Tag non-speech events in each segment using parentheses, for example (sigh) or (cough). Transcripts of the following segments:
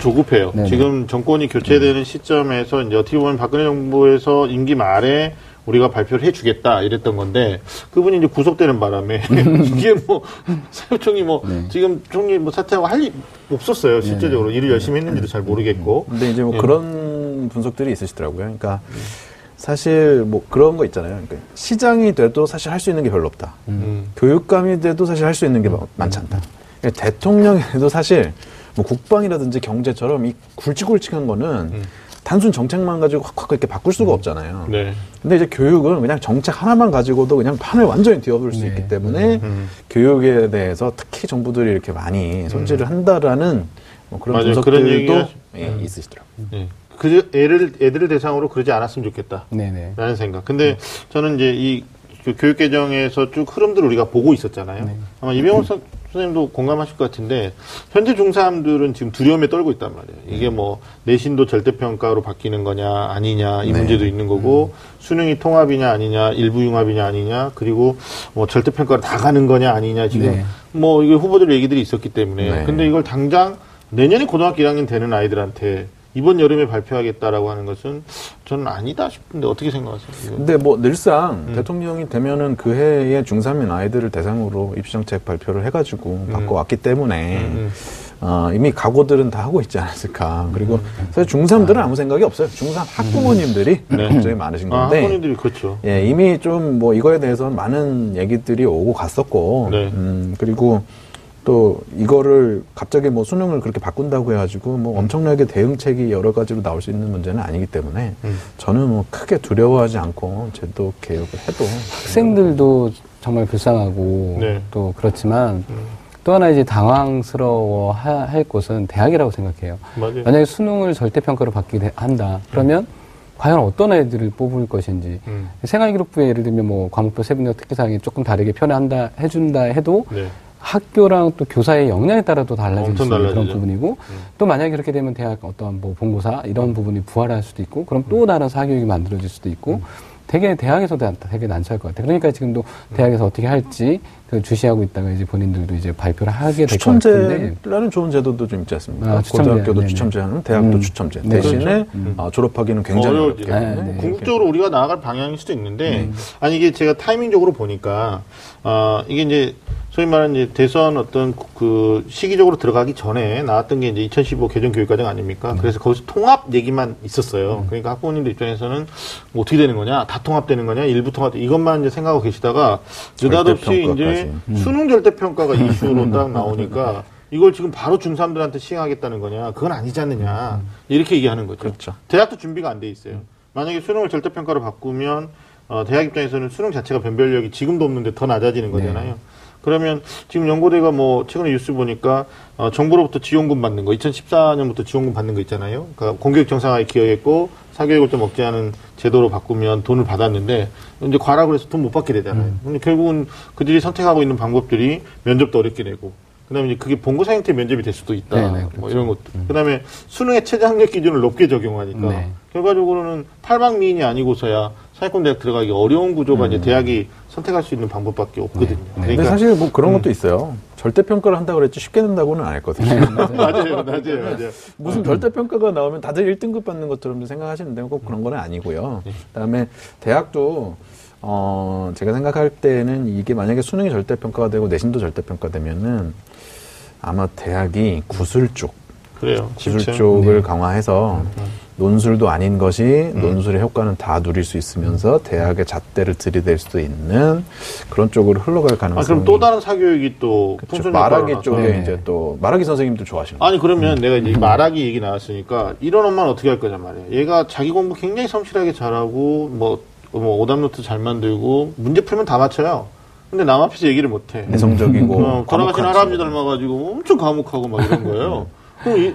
조급해요. 네네. 지금 정권이 교체되는 시점에서 이제 어떻게 보면 박근혜 정부에서 임기 말에 우리가 발표를 해주겠다 이랬던 건데 그분이 이제 구속되는 바람에 (laughs) 이게 뭐 사회총이 뭐 네. 지금 총리 뭐 사퇴하고 할 일 없었어요 실제적으로 네. 일을 열심히 했는지도 잘 모르겠고. 근데 이제 뭐 네. 그런 분석들이 있으시더라고요. 그러니까 사실 뭐 그런 거 있잖아요. 그러니까 시장이 돼도 사실 할 수 있는 게 별로 없다. 음. 교육감이 돼도 사실 할 수 있는 게 음. 많지 않다. 그러니까 대통령이 돼도 사실 뭐 국방이라든지 경제처럼 이 굵직굵직한 거는 음. 단순 정책만 가지고 확확 이렇게 바꿀 수가 음. 없잖아요. 네. 근데 이제 교육은 그냥 정책 하나만 가지고도 그냥 판을 완전히 뒤엎을 수 네. 있기 때문에 음. 음. 교육에 대해서 특히 정부들이 이렇게 많이 손질을 음. 한다라는 뭐 그런 맞아요. 분석들도 그런 예, 음. 있으시더라고요. 네. 그 애를 애들을 대상으로 그러지 않았으면 좋겠다. 네네. 라는 생각. 근데 저는 이제 이 교육 개정에서 쭉 흐름들을 우리가 보고 있었잖아요. 네. 아마 이병헌 (clears throat) 선 생님도 공감하실 것 같은데 현재 중3들은 지금 두려움에 떨고 있단 말이에요. 이게 뭐 내신도 절대평가로 바뀌는 거냐 아니냐 이 네. 문제도 있는 거고 음. 수능이 통합이냐 아니냐 일부 융합이냐 아니냐 그리고 뭐 절대평가로 다 가는 거냐 아니냐 지금 네. 뭐 이게 후보들 얘기들이 있었기 때문에 네. 근데 이걸 당장 내년에 고등학교 1학년 되는 아이들한테 이번 여름에 발표하겠다라고 하는 것은 저는 아니다 싶은데 어떻게 생각하세요? 근데 뭐 늘상 음. 대통령이 되면은 그 해에 중3인 아이들을 대상으로 입시정책 발표를 해가지고 음. 바꿔왔기 때문에 음, 음. 어, 이미 각오들은 다 하고 있지 않았을까. 그리고 음. 사실 중3들은 아무 생각이 없어요. 중3 학부모님들이 네. 굉장히 많으신 아, 건데. 아, 학부모님들이 그렇죠. 예, 이미 좀 뭐 이거에 대해서 많은 얘기들이 오고 갔었고. 네. 음, 그리고 또 이거를 갑자기 뭐 수능을 그렇게 바꾼다고 해가지고 뭐 엄청나게 대응책이 여러 가지로 나올 수 있는 문제는 아니기 때문에 음. 저는 뭐 크게 두려워하지 않고 제도 개혁을 해도 학생들도 정말 불쌍하고 네. 또 그렇지만 음. 또 하나 이제 당황스러워 할 곳은 대학이라고 생각해요. 맞아요. 만약에 수능을 절대평가로 받게 한다. 그러면 음. 과연 어떤 애들을 뽑을 것인지 음. 생활기록부에 예를 들면 뭐 과목별 세분화 특기사항이 조금 다르게 편한다 해준다 해도 네. 학교랑 또 교사의 역량에 따라 또 달라질 수 있는 그런 부분이고 음. 또 만약에 그렇게 되면 대학 어떠한 뭐 본고사 이런 부분이 부활할 수도 있고 그럼 또 음. 다른 사교육이 만들어질 수도 있고 음. 되게 대학에서도 되게 난처할 것 같아요. 그러니까 지금도 음. 대학에서 어떻게 할지 그 주시하고 있다가 이제 본인들도 이제 발표를 하게 될 것 같은데 추첨제라는 좋은 제도도 좀 있지 않습니까? 아, 고등학교도 추첨제 하는 대학도 음. 추첨제 네. 대신에 그렇죠. 음. 아, 졸업하기는 굉장히 어렵기 네, 네. 궁극적으로 우리가 나아갈 방향일 수도 있는데 음. 아니 이게 제가 타이밍적으로 보니까 아 이게 이제 소위 말하는 이제 대선 어떤 그 시기적으로 들어가기 전에 나왔던 게 이제 2015 개정 교육과정 아닙니까? 음. 그래서 거기서 통합 얘기만 있었어요. 음. 그러니까 학부모님들 입장에서는 뭐 어떻게 되는 거냐, 다 통합되는 거냐, 일부 통합 이것만 이제 생각하고 계시다가 느닷없이 이제 음. 수능 절대 평가가 이슈로 딱 나오니까 이걸 지금 바로 중3들한테 시행하겠다는 거냐, 그건 아니지 않느냐 음. 이렇게 얘기하는 거죠. 그렇죠. 대학도 준비가 안 돼 있어요. 만약에 수능을 절대 평가로 바꾸면 어, 대학 입장에서는 수능 자체가 변별력이 지금도 없는데 더 낮아지는 거잖아요. 네. 그러면 지금 연고대가 뭐 최근에 뉴스 보니까 어, 정부로부터 지원금 받는 거 2014년부터 지원금 받는 거 있잖아요. 그러니까 공교육 정상화에 기여했고 사교육을 좀 억제하는 제도로 바꾸면 돈을 받았는데 이제 과락을 해서 돈 못 받게 되잖아요. 음. 근데 결국은 그들이 선택하고 있는 방법들이 면접도 어렵게 되고 그다음에 이제 그게 본고사 형태 면접이 될 수도 있다. 네네, 네, 그렇죠. 뭐 이런 것도. 음. 그다음에 수능의 최저 학력 기준을 높게 적용하니까 네. 결과적으로는 탈방미인이 아니고서야 사회권 대학 들어가기 어려운 구조가 음. 이제 대학이 선택할 수 있는 방법밖에 없거든요. 네. 그러니까 근데 사실 뭐 그런 것도 음. 있어요. 절대 평가를 한다고 그랬지 쉽게 된다고는 안 했거든요. 네, 맞아요, 맞아요, 맞아요. 무슨 절대 평가가 나오면 다들 1등급 받는 것처럼 생각하시는데 꼭 그런 건 아니고요. 네. 그다음에 대학도 어 제가 생각할 때는 이게 만약에 수능이 절대 평가가 되고 내신도 절대 평가되면은 아마 대학이 구술 쪽 그래요. 구술 쪽을 네. 강화해서 음. 논술도 아닌 것이 음. 논술의 효과는 다 누릴 수 있으면서 대학의 잣대를 들이댈 수도 있는 그런 쪽으로 흘러갈 가능성이. 아, 그럼 또 다른 사교육이 또 그렇죠. 말하기 쪽에 네. 이제 또 말하기 선생님도 좋아하시는. 아니 그러면 음. 내가 이제 말하기 얘기 나왔으니까 이런 엄마는 어떻게 할 거냐 말이야. 얘가 자기 공부 굉장히 성실하게 잘하고 뭐, 뭐 오답노트 잘 만들고 문제 풀면 다 맞춰요. 근데 남 앞에서 얘기를 못 해. 내성적이고. 어, 돌아가신 할아버지 닮아가지고 엄청 과묵하고 막 이런 거예요. (laughs)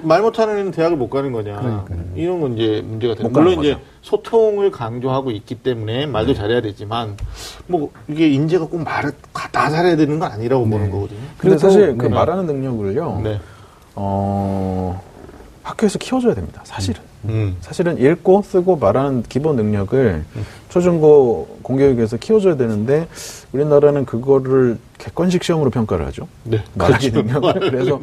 말 못하는 애는 대학을 못 가는 거냐. 그러니까요. 이런 건 이제 문제가 되는 물론 이제 소통을 강조하고 있기 때문에 말도 네. 잘해야 되지만 뭐 이게 인재가 꼭 말을 다 잘해야 되는 건 아니라고 네. 보는 거거든요. 근데 사실 그 네. 말하는 능력을요. 네. 어, 학교에서 키워줘야 됩니다. 사실은. 음. 음. 사실은 읽고 쓰고 말하는 기본 능력을 음. 초중고 공교육에서 키워줘야 되는데 우리나라는 그거를 객관식 시험으로 평가를 하죠. 네. 말하기 그렇죠. 능력을. (laughs) 그래서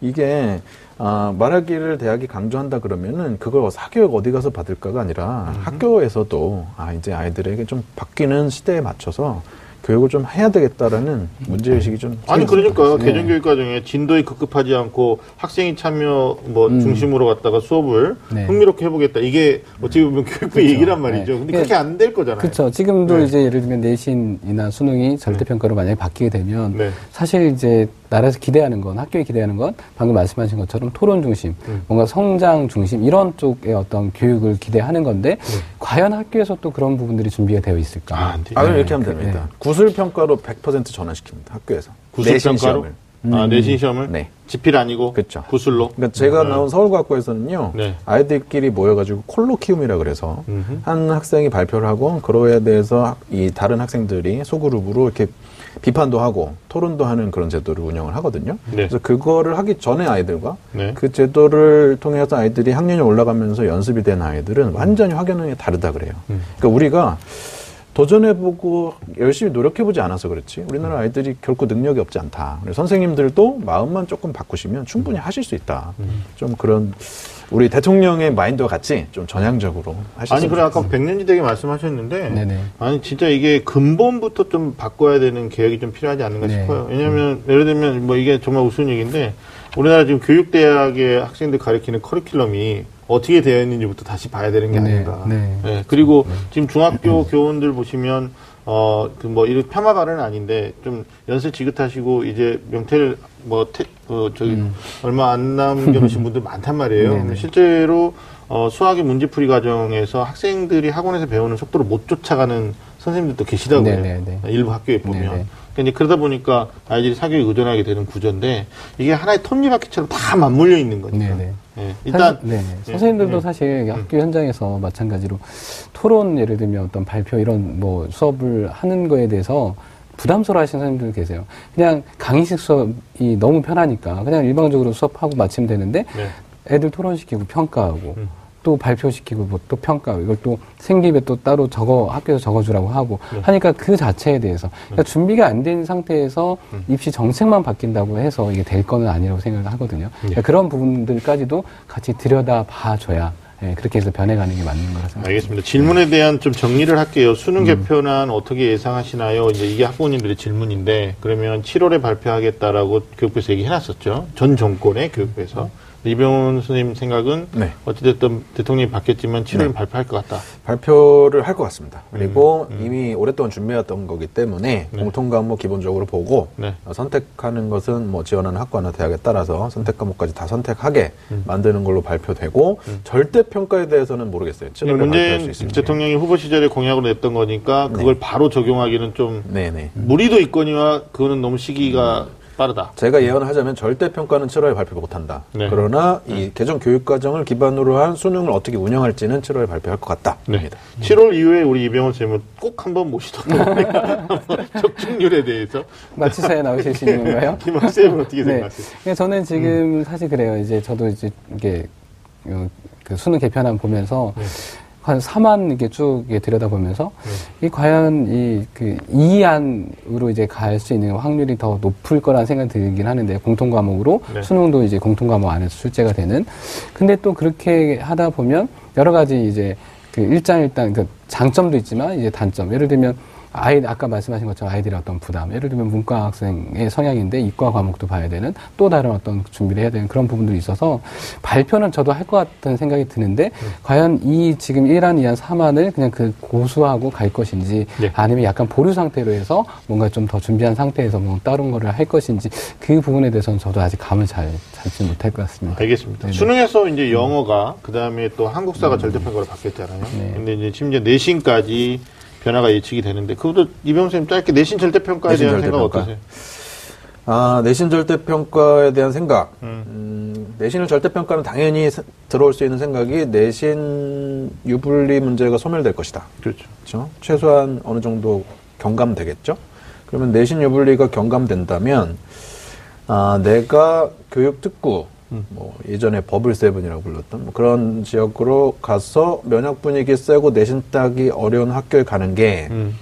이게 아, 말하기를 대학이 강조한다 그러면은 그걸 사교육 어디 가서 받을까가 아니라 음. 학교에서도 아 이제 아이들에게 좀 바뀌는 시대에 맞춰서 교육을 좀 해야 되겠다라는 문제 의식이 좀. 아니, 그러니까요. 네. 개정 교육 과정에 진도에 급급하지 않고 학생이 참여 뭐 음. 중심으로 갔다가 수업을 네. 흥미롭게 해보겠다. 이게 어떻게 보면 교육부 그렇죠. 얘기란 말이죠. 네. 근데 그렇게 안 될 거잖아요. 그렇죠. 지금도 네. 이제 예를 들면 내신이나 수능이 절대평가로 만약에 바뀌게 되면 네. 사실 이제 나라에서 기대하는 건 학교에 기대하는 건 방금 말씀하신 것처럼 토론 중심, 음. 뭔가 성장 중심 이런 쪽의 어떤 교육을 기대하는 건데 음. 과연 학교에서 또 그런 부분들이 준비가 되어 있을까? 아, 아 네. 이렇게 하면 됩니다. 네. 구술 평가로 100% 전환시킵니다. 학교에서. 구술 평가로? 음. 아, 내신 시험을? 네. 지필 아니고? 그렇죠. 구술로? 그러니까 제가 음. 나온 서울과학고에서는요, 네. 아이들끼리 모여가지고 콜로 키움이라 그래서, 음흠. 한 학생이 발표를 하고, 그거에 대해서 이 다른 학생들이 소그룹으로 이렇게 비판도 하고 토론도 하는 그런 제도를 운영을 하거든요. 네. 그래서 그거를 하기 전에 아이들과 네. 그 제도를 통해서 아이들이 학년이 올라가면서 연습이 된 아이들은 완전히 확연하게 다르다 그래요. 음. 그러니까 우리가 도전해보고 열심히 노력해보지 않아서 그렇지 우리나라 아이들이 결코 능력이 없지 않다. 선생님들도 마음만 조금 바꾸시면 충분히 하실 수 있다. 음. 좀 그런 우리 대통령의 마인드와 같이 좀 전향적으로 하시죠. 아니 그래 아까 백년지대게 말씀하셨는데 네네. 아니 진짜 이게 근본부터 좀 바꿔야 되는 계획이 좀 필요하지 않는가 네. 싶어요. 왜냐하면 음. 예를 들면 뭐 이게 정말 우스운 얘기인데 우리나라 지금 교육대학의 학생들 가리키는 커리큘럼이 어떻게 되어 있는지부터 다시 봐야 되는 게 네. 아닌가. 네. 네. 그리고 네. 지금 중학교 교원들 보시면 어, 그 뭐, 이런 폄하 발언은 아닌데, 좀 연세 지긋하시고, 이제 명태를 뭐, 태, 어, 저기, 음. 얼마 안 남겨놓으신 분들 많단 말이에요. (laughs) 네네. 실제로, 어, 수학의 문제풀이 과정에서 학생들이 학원에서 배우는 속도를 못 쫓아가는 선생님들도 계시다고요. 네네네. 일부 학교에 보면. 네네. 그러니까 그러다 보니까 아이들이 사교육에 의존하게 되는 구조인데 이게 하나의 톱니바퀴처럼 다 맞물려 있는 거니까. 네네. 네. 일단 사실, 네. 선생님들도 네. 사실 음. 학교 현장에서 마찬가지로 토론 예를 들면 어떤 발표 이런 뭐 수업을 하는 거에 대해서 부담스러워 하시는 선생님들 계세요. 그냥 강의식 수업이 너무 편하니까 그냥 일방적으로 수업하고 마치면 되는데 네. 애들 토론시키고 평가하고 음. 또 발표시키고 뭐 또 평가 이걸 또 생기에 또 따로 적어 학교에서 적어주라고 하고 네. 하니까 그 자체에 대해서 그러니까 네. 준비가 안 된 상태에서 음. 입시 정책만 바뀐다고 해서 이게 될 거는 아니라고 생각을 하거든요. 네. 그러니까 그런 부분들까지도 같이 들여다 봐줘야 예, 그렇게 해서 변해가는 게 맞는 거라 생각합니다. 알겠습니다. 질문에 대한 좀 정리를 할게요. 수능 음. 개표는 어떻게 예상하시나요? 이제 이게 학부모님들의 질문인데 그러면 7월에 발표하겠다라고 교육부에서 얘기해놨었죠. 전 정권의 교육부에서. 음. 이병훈 선생님 생각은 네. 어찌됐든 대통령이 바뀌었지만 7월 네. 발표할 것 같다. 발표를 할 것 같습니다. 그리고 음, 음. 이미 오랫동안 준비해왔던 거기 때문에 네. 공통 과목 기본적으로 보고 네. 어, 선택하는 것은 뭐 지원하는 학과나 대학에 따라서 선택 과목까지 다 선택하게 음. 만드는 걸로 발표되고 음. 절대 평가에 대해서는 모르겠어요. 7월에 문재인 대통령이 후보 시절에 공약으로 냈던 거니까 그걸 네. 바로 적용하기는 좀 네네. 무리도 있거니와 그거는 너무 시기가 음. 빠르다. 제가 예언을 하자면 절대 평가는 7월에 발표 못한다. 네. 그러나 이 네. 개정 교육 과정을 기반으로 한 수능을 어떻게 운영할지는 7월에 발표할 것 같다. 네. 7월 이후에 우리 이병헌 선생님은 꼭 한번 모시도록 (laughs) 하니까 (laughs) 적중률에 대해서 마치사에 (laughs) 나오실 수 있는 건가요? 김학 쌤은 어떻게 네. 생각하세요? 저는 지금 음. 사실 그래요. 이제 저도 이제 이게 어, 그 수능 개편안 보면서. 네. 한 4만 이게 쭉 들여다보면서 네. 이 과연 이그 이안으로 이제 갈 수 있는 확률이 더 높을 거라는 생각이 들긴 하는데 공통 과목으로 네. 수능도 이제 공통 과목 안에서 출제가 되는 근데 또 그렇게 하다 보면 여러 가지 이제 그 일장일단 그 장점도 있지만 이제 단점 예를 들면 아이 아까 말씀하신 것처럼 아이들의 어떤 부담 예를 들면 문과 학생의 성향인데 이과 과목도 봐야 되는 또 다른 어떤 준비를 해야 되는 그런 부분들이 있어서 발표는 저도 할 것 같다는 생각이 드는데 음. 과연 이 지금 1안, 2안, 3안을 그냥 그 고수하고 갈 것인지 네. 아니면 약간 보류 상태로 해서 뭔가 좀 더 준비한 상태에서 뭐 다른 거를 할 것인지 그 부분에 대해서는 저도 아직 감을 잘 잡지 못할 것 같습니다. 알겠습니다. 네네. 수능에서 이제 영어가 그 다음에 또 한국사가 음. 절대평가로 바뀌었잖아요. 네. 근데 이제 심지어 내신까지 변화가 예측이 되는데 그것도 이병수 선생님 짧게 내신 절대평가에 내신 대한 절대평가. 생각 어떠세요? 아, 내신 절대평가에 대한 생각. 음. 음, 내신을 절대평가는 당연히 들어올 수 있는 생각이 내신 유불리 문제가 소멸될 것이다. 그렇죠. 그렇죠? 최소한 어느 정도 경감되겠죠? 그러면 내신 유불리가 경감된다면, 아, 내가 교육 특구, 음. 뭐 예전에 버블 세븐이라고 불렀던 뭐 그런 지역으로 가서 면역 분위기 세고 내신 따기 어려운 학교에 가는 게 음.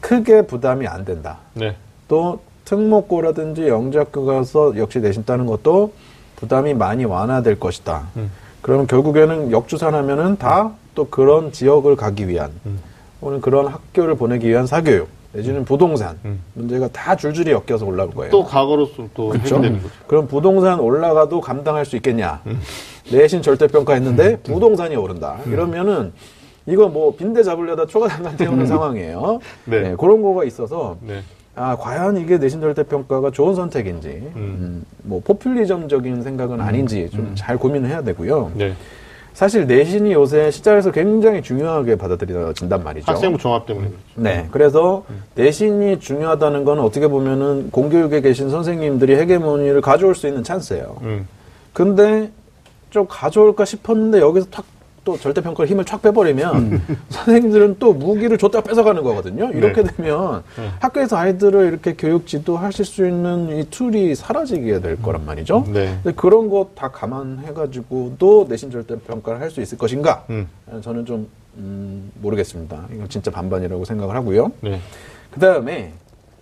크게 부담이 안 된다. 네. 또 특목고라든지 영재학교 가서 역시 내신 따는 것도 부담이 많이 완화될 것이다. 음. 그러면 결국에는 역주산하면은 다 또 그런 지역을 가기 위한 음. 오늘 그런 학교를 보내기 위한 사교육 내지는 부동산 음. 문제가 다 줄줄이 엮여서 올라올 거예요. 또 과거로서 또 그렇죠? 해결되는 거죠. 그럼 부동산 올라가도 감당할 수 있겠냐? 음. 내신 절대평가했는데 음. 부동산이 오른다. 음. 이러면은 이거 뭐 빈대 잡으려다 초과장관 태우는 음. 상황이에요. (laughs) 네. 네. 그런 거가 있어서 네. 아 과연 이게 내신 절대평가가 좋은 선택인지 음. 뭐 포퓰리즘적인 생각은 아닌지 좀 잘 고민을 해야 되고요. 네. 사실 내신이 요새 시장에서 굉장히 중요하게 받아들여진단 말이죠. 학생부 종합 때문에. 네. 그래서 음. 내신이 중요하다는 건 어떻게 보면은 공교육에 계신 선생님들이 헤게모니를 가져올 수 있는 찬스예요. 음. 근데 좀 가져올까 싶었는데 여기서 탁 또 절대평가를 힘을 촥 빼버리면 음. (laughs) 선생님들은 또 무기를 줬다가 뺏어가는 거거든요. 이렇게 네. 되면 네. 학교에서 아이들을 이렇게 교육 지도하실 수 있는 이 tool이 사라지게 될 거란 말이죠. 네. 근데 그런 거 다 감안해가지고도 내신 절대평가를 할 수 있을 것인가? 음. 저는 좀 음, 모르겠습니다. 이건 진짜 반반이라고 생각을 하고요. 네. 그 다음에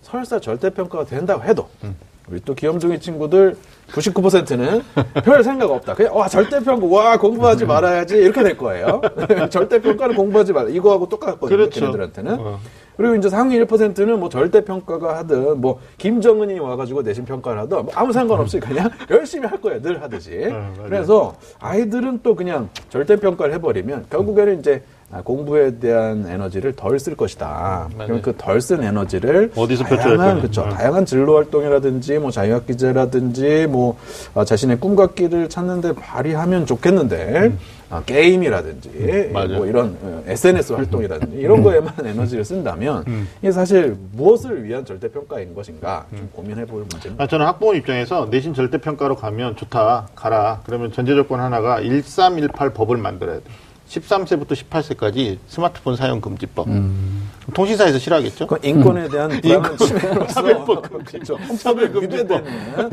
설사 절대평가가 된다고 해도 음. 우리 또 귀염둥이 친구들 99%는 별 생각 없다. 그냥 와 절대 평가 와 공부하지 말아야지 이렇게 될 거예요. (laughs) 절대 평가는 공부하지 말아. 이거하고 똑같거든요. 그렇죠. 걔네들한테는. 어. 그리고 이제 상위 1%는 뭐 절대 평가가 하든 뭐 김정은이 와가지고 내신 평가를 하든 뭐 아무 상관없이 그냥 (laughs) 열심히 할 거예요. 늘 하듯이. 어, 그래서 아이들은 또 그냥 절대 평가를 해버리면 결국에는 이제 아, 공부에 대한 에너지를 덜 쓸 것이다. 음, 그럼 그 덜 쓴 에너지를 어디서 다양한 그렇죠. 다양한 진로 활동이라든지 뭐 자유학 기제라든지 뭐 아, 자신의 꿈과 끼를 찾는데 발휘하면 좋겠는데 음. 아, 게임이라든지 음, 뭐 이런 어, SNS 활동이라든지 이런 음. 거에만 에너지를 쓴다면 음. 이게 사실 무엇을 위한 절대 평가인 것인가 좀 고민해 볼 문제입니다. 아, 저는 학부모 입장에서 내신 절대 평가로 가면 좋다 가라 그러면 전제 조건 하나가 1318 법을 만들어야 돼. 13세부터 18세까지 스마트폰 사용 금지법. 음. 통신사에서 싫어하겠죠? 그 인권에 대한 불안한 침해로서 (laughs) 그렇죠. 헌법에 금지법.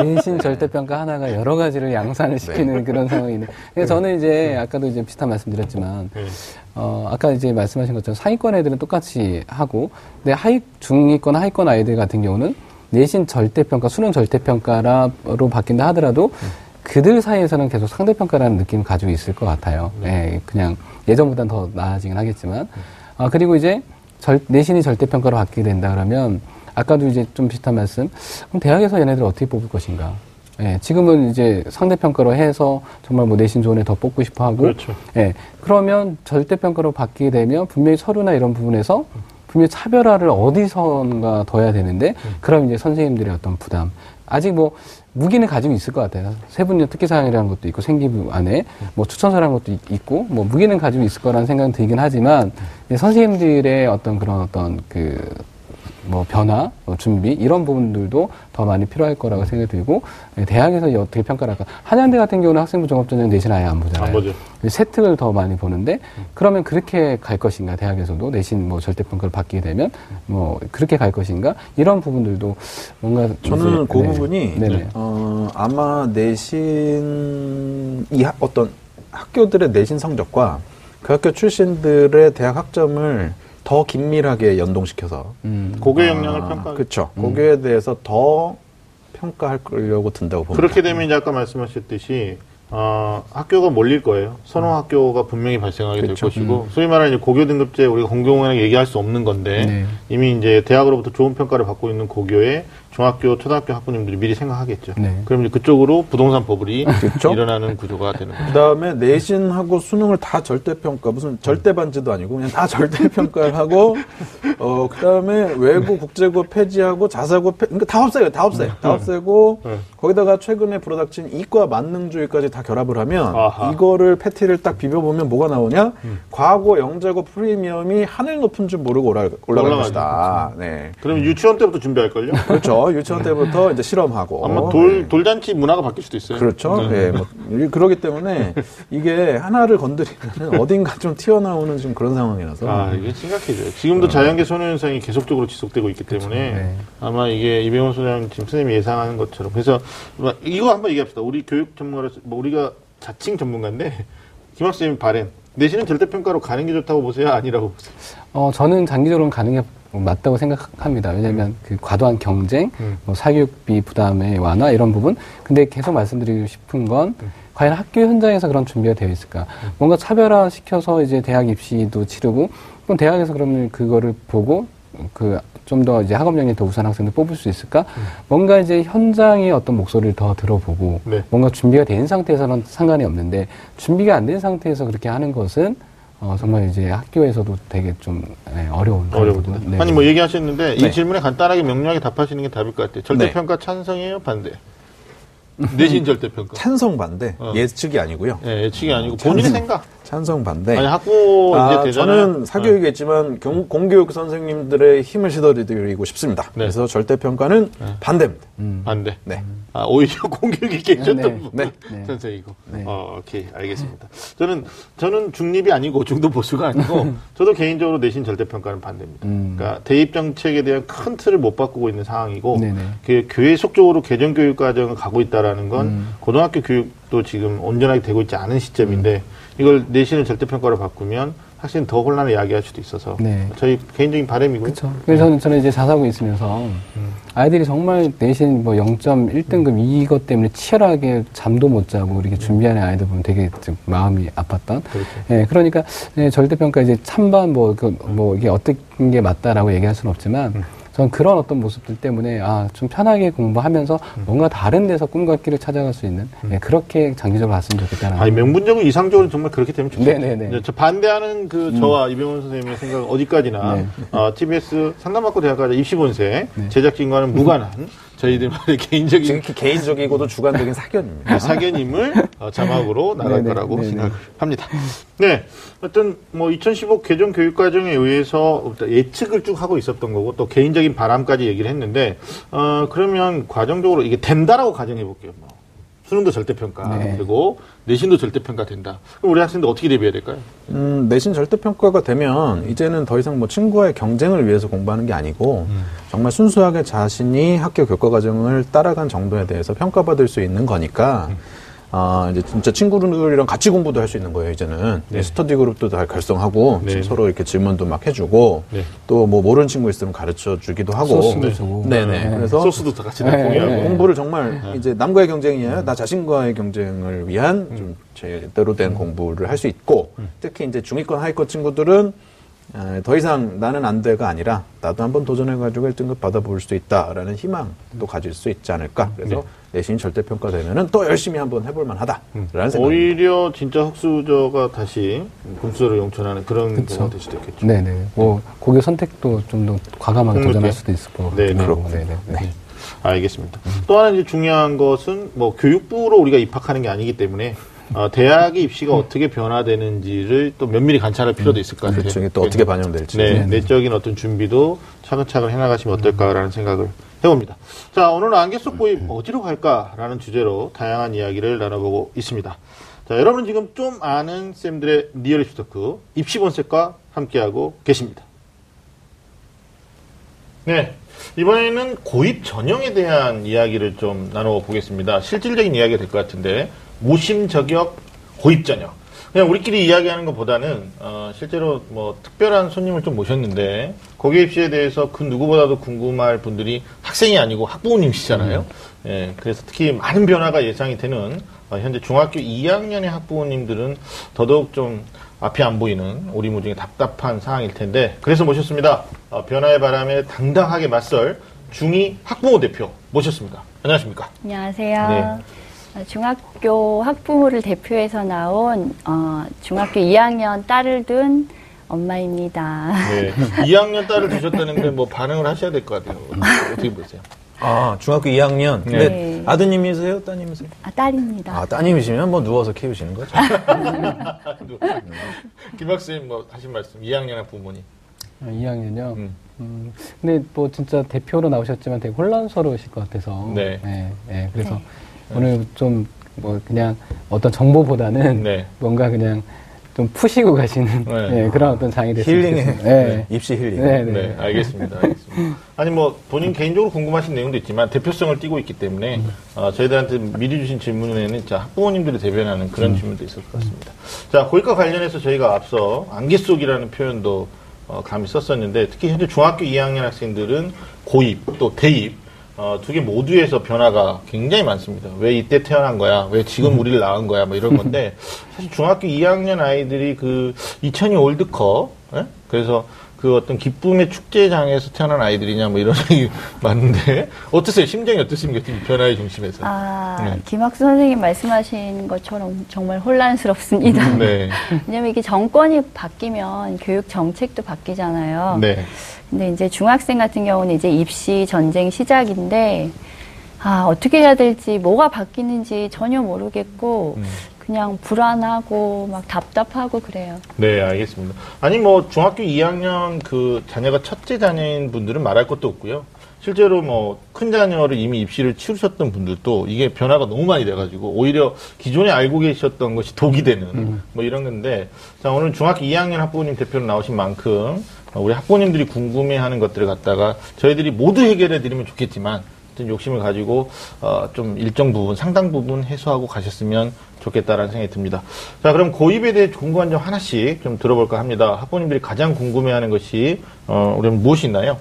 인신 절대평가 하나가 여러 가지를 양산을 네. 시키는 네. 그런 상황이네. 그러니까 저는 이제 아까도 이제 비슷한 말씀드렸지만 네. 어, 아까 이제 말씀하신 것처럼 상위권 애들은 똑같이 하고 근데 하위 중위권 하위권 아이들 같은 경우는 내신 절대평가, 수능 절대평가로 바뀐다 하더라도 음. 그들 사이에서는 계속 상대평가라는 느낌을 가지고 있을 것 같아요. 네. 예, 그냥 예전보다는 더 나아지긴 하겠지만. 아, 그리고 이제 절, 내신이 절대평가로 바뀌게 된다 그러면 아까도 이제 좀 비슷한 말씀. 그럼 대학에서 얘네들 어떻게 뽑을 것인가? 예, 지금은 이제 상대평가로 해서 정말 뭐 내신 좋은 애 더 뽑고 싶어 하고. 그렇죠. 예, 그러면 절대평가로 바뀌게 되면 분명히 서류나 이런 부분에서 분명히 차별화를 어디선가 둬야 되는데, 음. 그럼 이제 선생님들의 어떤 부담. 아직 뭐 무기는 가지고 있을 것 같아요. 세분의 특기사항이라는 것도 있고 생기부 안에 뭐 추천서라는 것도 있고 뭐 무기는 가지고 있을 거라는 생각은 들긴 하지만 선생님들의 어떤 그런 어떤 그 뭐 변화, 뭐 준비 이런 부분들도 더 많이 필요할 거라고 생각이 들고 네, 대학에서 어떻게 평가를 할까? 한양대 같은 경우는 학생부 종합전형 내신 아예 안 보잖아요. 안 보죠. 세특을 더 많이 보는데 그러면 그렇게 갈 것인가? 대학에서도 내신 뭐 절대 평가를 받게 되면 뭐 그렇게 갈 것인가? 이런 부분들도 뭔가 저는 그 네. 부분이 네네. 어, 아마 내신 이 어떤 학교들의 내신 성적과 그 학교 출신들의 대학 학점을 더 긴밀하게 연동시켜서 음. 고교 역량을 아, 평가 그렇죠. 음. 고교에 대해서 더 평가하려고 든다고 봅니다. 그렇게 되면 이제 아까 말씀하셨듯이 어, 학교가 몰릴 거예요. 선호 음. 학교가 분명히 발생하게 그렇죠. 될 것이고, 음. 소위 말하는 이제 고교 등급제 우리가 공공연하게 얘기할 수 없는 건데, 네. 이미 이제 대학으로부터 좋은 평가를 받고 있는 고교에 중학교, 초등학교 학부님들이 미리 생각하겠죠. 네. 그럼 이제 그쪽으로 부동산 버블이 그렇죠? 일어나는 구조가 되는 거죠. 그 다음에 내신하고 수능을 다 절대평가, 무슨 절대반지도 아니고 그냥 다 절대평가를 (laughs) 하고, 어, 그 다음에 외고, 국제고 폐지하고 자사고, 폐, 그러니까 다 없어요. 다 없어요. 다 네. 없애고, 네. 거기다가 최근에 불어닥친 이과 만능주의까지 다 결합을 하면, 아하. 이거를 패티를 딱 비벼보면 뭐가 나오냐? 음. 과거 영재고 프리미엄이 하늘 높은 줄 모르고 올라, 올라갈 것이다. 그렇죠. 네. 그럼 유치원 때부터 준비할 걸요? 그렇죠. 유치원 때부터 이제 실험하고 아마 돌 네. 돌잔치 문화가 바뀔 수도 있어요. 그렇죠. 네. 네. 뭐 그러기 때문에 이게 하나를 건드리면 (laughs) 어딘가 좀 튀어나오는 좀 그런 상황이라서 아 이게 심각해져요. 지금도 어. 자연계 소녀 현상이 계속적으로 지속되고 있기 때문에 그렇죠. 네. 아마 이게 이병헌 소장 지금 선생님이 예상하는 것처럼 그래서 이거 한번 얘기합시다. 우리 교육 전문가로서 뭐 우리가 자칭 전문가인데 (laughs) 김학수님 바램 내신은 절대평가로 가는 게 좋다고 보세요? 아니라고 보세요? 어, 저는 장기적으로는 가는 게 맞다고 생각합니다. 왜냐하면 음. 그 과도한 경쟁, 음. 뭐 사교육비 부담의 완화 이런 부분. 근데 계속 말씀드리고 싶은 건 음. 과연 학교 현장에서 그런 준비가 되어 있을까? 음. 뭔가 차별화 시켜서 이제 대학 입시도 치르고 그럼 대학에서 그러면 그거를 보고 그 좀 더 이제 학업 역량이 더 우수한 학생들 뽑을 수 있을까? 음. 뭔가 이제 현장의 어떤 목소리를 더 들어보고 네. 뭔가 준비가 된 상태에서는 상관이 없는데 준비가 안 된 상태에서 그렇게 하는 것은 어, 정말 이제 학교에서도 되게 좀 네, 어려운 어려운데. 네. 아니 뭐 얘기하셨는데 네. 이 질문에 간단하게 명료하게 답하시는 게 답일 것 같아요. 절대평가 네. 찬성이에요, 반대? 내신 절대평가. 찬성 반대. 어. 예측이 아니고요. 네, 예측이 아니고 본인의 생각. 찬성 반대. 아니 학부 아, 이제 저는 사교육이겠지만 네. 경, 공교육 선생님들의 힘을 실어드리고 싶습니다. 네. 그래서 절대 평가는 네. 반대입니다. 음. 반대. 네. 아 오히려 (laughs) 공교육이 괜찮던 네. 네. (laughs) 선생이고. 네. 어, 오케이 알겠습니다. 저는 저는 중립이 아니고 중도 보수가 아니고 (laughs) 저도 개인적으로 내신 절대 평가는 반대입니다. 음. 그러니까 대입 정책에 대한 큰 틀을 못 바꾸고 있는 상황이고 그 교회 속적으로 개정 교육 과정을 가고 있다라는 건 음. 고등학교 교육도 지금 온전하게 되고 있지 않은 시점인데. 음. 이걸 내신을 절대평가로 바꾸면 학생이 더 혼란을 야기할 수도 있어서 네. 저희 개인적인 바람이고요. 그렇죠. 그래서 저는, 저는 이제 자사고 있으면서 음. 아이들이 정말 내신 뭐 0.1등급 음. 이것 때문에 치열하게 잠도 못 자고 이렇게 준비하는 아이들 보면 되게 좀 마음이 아팠던. 그렇죠. 예, 그러니까 네, 절대평가 이제 찬반 뭐, 그, 뭐 이게 어떤 게 맞다라고 얘기할 수는 없지만 음. 저는 그런 어떤 모습들 때문에 아 좀 편하게 공부하면서 음. 뭔가 다른 데서 꿈과 길을 찾아갈 수 있는 음. 네, 그렇게 장기적으로 갔으면 좋겠다는. 아니 명분적으로 이상적으로 정말 그렇게 되면 좋겠죠. 네네네. 저 반대하는 그 음. 저와 이병헌 선생님의 생각은 어디까지나 네. 어, TBS 상담받고 대학가자 입시본세 네. 제작진과는 무관한 (laughs) 저희들만의 개인적인 지극히 개인적이고도 주관적인 사견입니다. 사견임을 어, 자막으로 나갈 네네, 거라고 네네. 생각합니다. 네, 어떤 뭐 2015 개정 교육 과정에 의해서 예측을 쭉 하고 있었던 거고 또 개인적인 바람까지 얘기를 했는데 어 그러면 과정적으로 이게 된다라고 가정해 볼게요. 뭐. 수능도 절대평가 네. 되고 내신도 절대평가 된다. 그럼 우리 학생들 어떻게 대비해야 될까요? 음, 내신 절대평가가 되면 이제는 더 이상 뭐 친구와의 경쟁을 위해서 공부하는 게 아니고 음. 정말 순수하게 자신이 학교 교과 과정을 따라간 정도에 대해서 평가받을 수 있는 거니까 음. 아, 이제 진짜 친구들이랑 같이 공부도 할 수 있는 거예요, 이제는. 네. 스터디 그룹도 다 결성하고, 네. 서로 이렇게 질문도 막 해주고, 네. 또뭐 모르는 친구 있으면 가르쳐 주기도 하고. 소스도 주고. 네네. 네. 그래서. 소스도 다 같이 네. 공유하고. 공부를 정말 네. 이제 남과의 경쟁이 아니라 나 자신과의 경쟁을 위한 음. 좀 제대로 된 음. 공부를 할 수 있고, 음. 특히 이제 중위권, 하위권 친구들은 아, 더 이상 나는 안 돼가 아니라 나도 한번 도전해가지고 1등급 받아볼 수 있다라는 희망도 가질 수 있지 않을까. 그래서 네. 내신 절대평가되면은 또 열심히 한번 해볼 만 하다라는 음. 생각. 오히려 진짜 흑수저가 다시 금수저를 용천하는 그런 경우가 될 수도 있겠죠. 네네. 뭐 고교 선택도 좀 더 과감하게 도전할 수도 있을 거고. 네, 그렇고. 네네. 네. 알겠습니다. 음. 또 하나 이제 중요한 것은 뭐 교육부로 우리가 입학하는 게 아니기 때문에 어, 대학의 입시가 음. 어떻게 변화되는지를 또 면밀히 관찰할 필요도 음. 있을 것 같아요. 그렇죠. 또 어떻게 반영될지. 네, 네, 내적인 어떤 준비도 차근차근 해나가시면 어떨까라는 생각을 해봅니다. 자, 오늘은 안개 속 고입 어디로 갈까라는 주제로 다양한 이야기를 나눠보고 있습니다. 자, 여러분 지금 좀 아는 쌤들의 real 입시 talk 입시 본색과 함께하고 계십니다. 네. 이번에는 고입 전형에 대한 이야기를 좀 나눠보겠습니다. 실질적인 이야기가 될 것 같은데, 무심 저격 고입 전형. 그냥 우리끼리 이야기하는 것보다는 어, 실제로 뭐 특별한 손님을 좀 모셨는데 고교 입시에 대해서 그 누구보다도 궁금할 분들이 학생이 아니고 학부모님이시잖아요. 음. 예, 그래서 특히 많은 변화가 예상이 되는 어, 현재 중학교 2학년의 학부모님들은 더더욱 좀 앞이 안 보이는 오리무중에 답답한 상황일 텐데 그래서 모셨습니다. 어, 변화의 바람에 당당하게 맞설 중2 학부모 대표 모셨습니다. 안녕하십니까? 안녕하세요. 네. 중학교 학부모를 대표해서 나온 어, 중학교 2학년 딸을 둔 엄마입니다. 네. (laughs) 2학년 딸을 두셨다는데 뭐 반응을 하셔야 될 것 같아요. 어떻게 보세요? 아, 중학교 2학년. 네. 네. 아드님이세요? 따님이세요? 아, 딸입니다. 아, 따님이시면 뭐 누워서 키우시는 거죠? (laughs) 김학수님 뭐 하신 말씀, 2학년 부모님. 2학년요. 음. 음. 근데 뭐 진짜 대표로 나오셨지만 되게 혼란스러우실 것 같아서. 네. 네, 네. 그래서 네. 오늘 좀 뭐 그냥 어떤 정보보다는 네. 뭔가 그냥 좀 푸시고 가시는 네. (laughs) 네, 그런 어떤 장이 됐으면 힐링의 네. 네. 입시 힐링. 네, 네. 네, 알겠습니다. 알겠습니다. 아니 뭐 본인 개인적으로 궁금하신 내용도 있지만 대표성을 띠고 있기 때문에 음. 어, 저희들한테 미리 주신 질문에는 자 학부모님들을 대변하는 그런 음. 질문도 있을 것 같습니다. 자 고객과 관련해서 저희가 앞서 안개 속이라는 표현도 어, 감히 썼었는데 특히 현재 중학교 2학년 학생들은 고입 또 대입 어, 두 개 모두에서 변화가 굉장히 많습니다. 왜 이때 태어난 거야? 왜 지금 음. 우리를 낳은 거야? 뭐 이런 건데, (laughs) 사실 중학교 2학년 아이들이 그 2002 월드컵, 예? 그래서 그 어떤 기쁨의 축제장에서 태어난 아이들이냐 뭐 이런 (laughs) 얘기 많은데 어떠세요? 심정이 어떻습니까? 변화의 중심에서. 아, 네. 김학수 선생님 말씀하신 것처럼 정말 혼란스럽습니다. 음, 네. (laughs) 왜냐면 이게 정권이 바뀌면 교육 정책도 바뀌잖아요. 네. 근데 이제 중학생 같은 경우는 이제 입시 전쟁 시작인데 아, 어떻게 해야 될지, 뭐가 바뀌는지 전혀 모르겠고, 음. 그냥 불안하고 막 답답하고 그래요. 네, 알겠습니다. 아니 뭐 중학교 2학년 그 자녀가 첫째 자녀인 분들은 말할 것도 없고요. 실제로 뭐 큰 자녀를 이미 입시를 치르셨던 분들도 이게 변화가 너무 많이 돼가지고 오히려 기존에 알고 계셨던 것이 독이 되는 음. 뭐 이런 건데 자 오늘 중학교 2학년 학부모님 대표로 나오신 만큼 우리 학부모님들이 궁금해하는 것들을 갖다가 저희들이 모두 해결해 드리면 좋겠지만 욕심을 가지고 어, 좀 일정 부분 상당 부분 해소하고 가셨으면 좋겠다라는 생각이 듭니다. 자, 그럼 고입에 대해 궁금한 점 하나씩 좀 들어볼까 합니다. 학부모님들이 가장 궁금해하는 것이 어, 우리는 무엇이 있나요?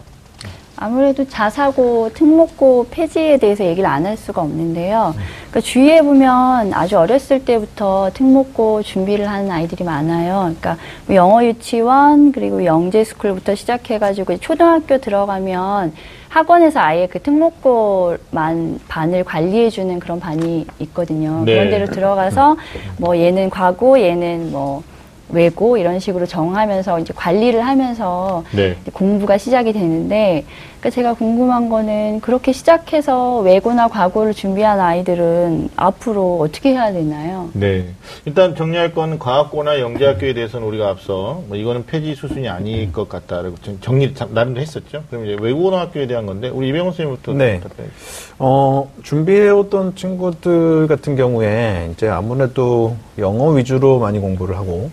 아무래도 자사고, 특목고 폐지에 대해서 얘기를 안 할 수가 없는데요. 그러니까 주위에 보면 아주 어렸을 때부터 특목고 준비를 하는 아이들이 많아요. 그러니까 뭐 영어 유치원 그리고 영재 스쿨부터 시작해가지고 초등학교 들어가면 학원에서 아예 그 특목고만 반을 관리해주는 그런 반이 있거든요. 네. 그런 데로 들어가서 뭐 얘는 과고 얘는 뭐 외고 이런 식으로 정하면서 이제 관리를 하면서 네. 공부가 시작이 되는데 그러니까 제가 궁금한 거는 그렇게 시작해서 외고나 과고를 준비한 아이들은 앞으로 어떻게 해야 되나요? 네. 일단 정리할 건 과학고나 영재학교에 대해서는 우리가 앞서 뭐 이거는 폐지 수순이 아닐 것 같다라고 정리 나름대로 했었죠. 그럼 이제 외고등학교에 대한 건데 우리 이병훈 선생님부터 네. 어, 준비해왔던 친구들 같은 경우에 이제 아무래도 영어 위주로 많이 공부를 하고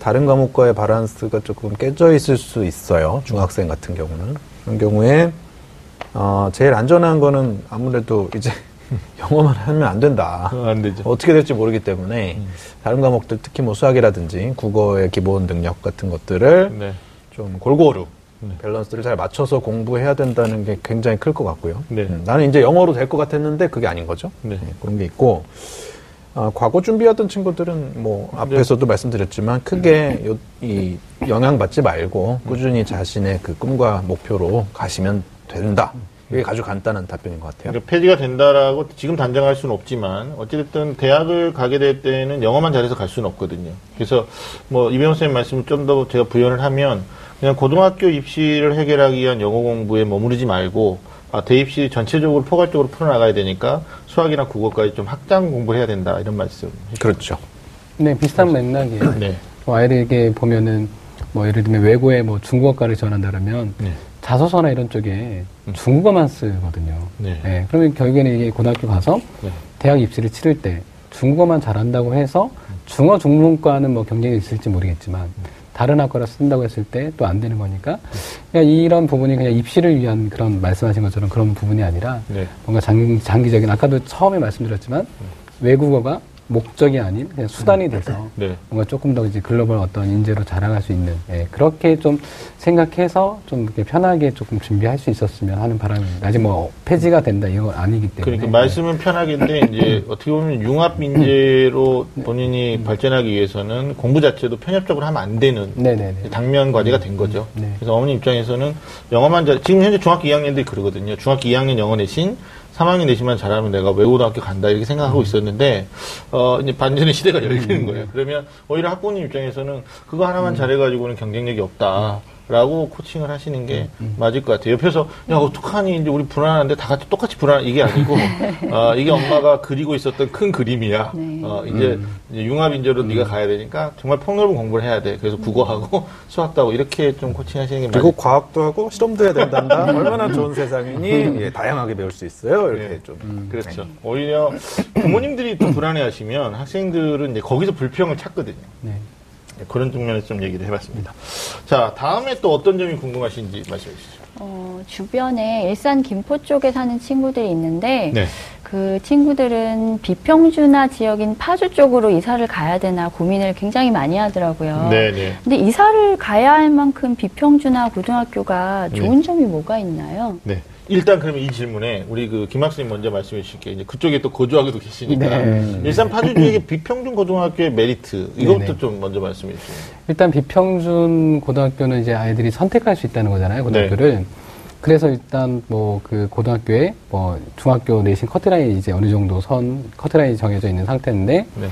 다른 과목과의 바란스가 조금 깨져 있을 수 있어요. 중학생 같은 경우는. 그런 경우에, 어, 제일 안전한 거는 아무래도 이제 (laughs) 영어만 하면 안 된다. 안 되죠. 어떻게 될지 모르기 때문에 음. 다른 과목들 특히 뭐 수학이라든지 국어의 기본 능력 같은 것들을 네. 좀 골고루 네. 밸런스를 잘 맞춰서 공부해야 된다는 게 굉장히 클 것 같고요. 네. 음, 나는 이제 영어로 될 것 같았는데 그게 아닌 거죠. 네. 네, 그런 게 있고 어, 과거 준비하던 친구들은 뭐 앞에서도 말씀드렸지만 크게 요, 이 영향받지 말고 꾸준히 자신의 그 꿈과 목표로 가시면 된다. 이게 아주 간단한 답변인 것 같아요. 그러니까 폐지가 된다라고 지금 단정할 수는 없지만 어찌됐든 대학을 가게 될 때는 영어만 잘해서 갈 수는 없거든요. 그래서 뭐 이병호 선생님 말씀을 좀 더 제가 부연을 하면 그냥 고등학교 입시를 해결하기 위한 영어 공부에 머무르지 말고 아, 대입 시 전체적으로 포괄적으로 풀어나가야 되니까 수학이나 국어까지 좀 확장 공부를 해야 된다 이런 말씀. 그렇죠. 네, 비슷한 맥락이에요. (clears throat) 네. 뭐 아이들에게 보면은 뭐 예를 들면 외고에 뭐 중국어과를 전한다면 네. 자소서나 이런 쪽에 음. 중국어만 쓰거든요. 네. 네. 그러면 결국에는 이게 고등학교 가서 네. 대학 입시를 치를 때 중국어만 잘한다고 해서 중어 중문과는 뭐 경쟁이 있을지 모르겠지만 음. 다른 학과를 쓴다고 했을 때 또 안 되는 거니까 그냥 이런 부분이 그냥 입시를 위한 그런 말씀하신 것처럼 그런 부분이 아니라 네. 뭔가 장기, 장기적인 아까도 처음에 말씀드렸지만 네. 외국어가 목적이 아닌 그냥 수단이 음. 돼서 네. 뭔가 조금 더 이제 글로벌 어떤 인재로 자라갈 수 있는 예, 그렇게 좀 생각해서 좀 이렇게 편하게 조금 준비할 수 있었으면 하는 바람입니다. 아직 뭐 폐지가 된다 이건 아니기 때문에. 그러니까 말씀은 편하게인데 이제 어떻게 보면 융합 인재로 본인이 음. 발전하기 위해서는 공부 자체도 편협적으로 하면 안 되는 네네네. 당면 과제가 된 거죠. 네. 그래서 어머니 입장에서는 영어만 잘 지금 현재 중학교 2학년들이 그러거든요. 중학교 2학년 영어 내신 3학년 내신만 잘하면 내가 외고등학교 간다 이렇게 생각하고 음. 있었는데 어 이제 반전의 시대가 열리는 음. 거예요. 그러면 오히려 학부모님 입장에서는 그거 하나만 음. 잘해가지고는 경쟁력이 없다. 라고 코칭을 하시는 게 음, 음. 맞을 것 같아요. 옆에서 야 어떡하니 이제 우리 불안한데 다 같이 똑같이 불안 이게 아니고 어, (laughs) 이게 엄마가 그리고 있었던 큰 그림이야. 네. 어, 이제, 음. 이제 융합인재로 음. 네가 가야 되니까 정말 폭넓은 공부를 해야 돼. 그래서 국어하고 (laughs) 수학도 하고 이렇게 좀 코칭하시는 게 그리고 맞을... 과학도 하고 실험도 해야 된단다. (laughs) 얼마나 좋은 세상이니 예, 다양하게 배울 수 있어요. 이렇게 네. 좀 음. 그렇죠. 네. 오히려 부모님들이 또 불안해하시면 학생들은 이제 거기서 불평을 찾거든요. 네. 네, 그런 측면에서 좀 얘기를 해봤습니다. 자, 다음에 또 어떤 점이 궁금하신지 말씀해 주시죠. 어, 주변에 일산 김포 쪽에 사는 친구들이 있는데 네. 그 친구들은 비평준화 지역인 파주 쪽으로 이사를 가야 되나 고민을 굉장히 많이 하더라고요. 네, 네. 근데 이사를 가야 할 만큼 비평준화 고등학교가 좋은 네. 점이 뭐가 있나요? 네. 일단 그러면 이 질문에 우리 그 김학수님 먼저 말씀해 주실게요. 이제 그쪽에 또 거주하기도 계시니까 네. 일산 파주 지역의 비평준 고등학교의 메리트 이것부터 네네. 좀 먼저 말씀해 주시죠. 일단 비평준 고등학교는 이제 아이들이 선택할 수 있다는 거잖아요. 고등학교를. 네. 그래서 일단 뭐 그 고등학교에 뭐 중학교 내신 커트라인이 이제 어느 정도 선 커트라인이 정해져 있는 상태인데 네.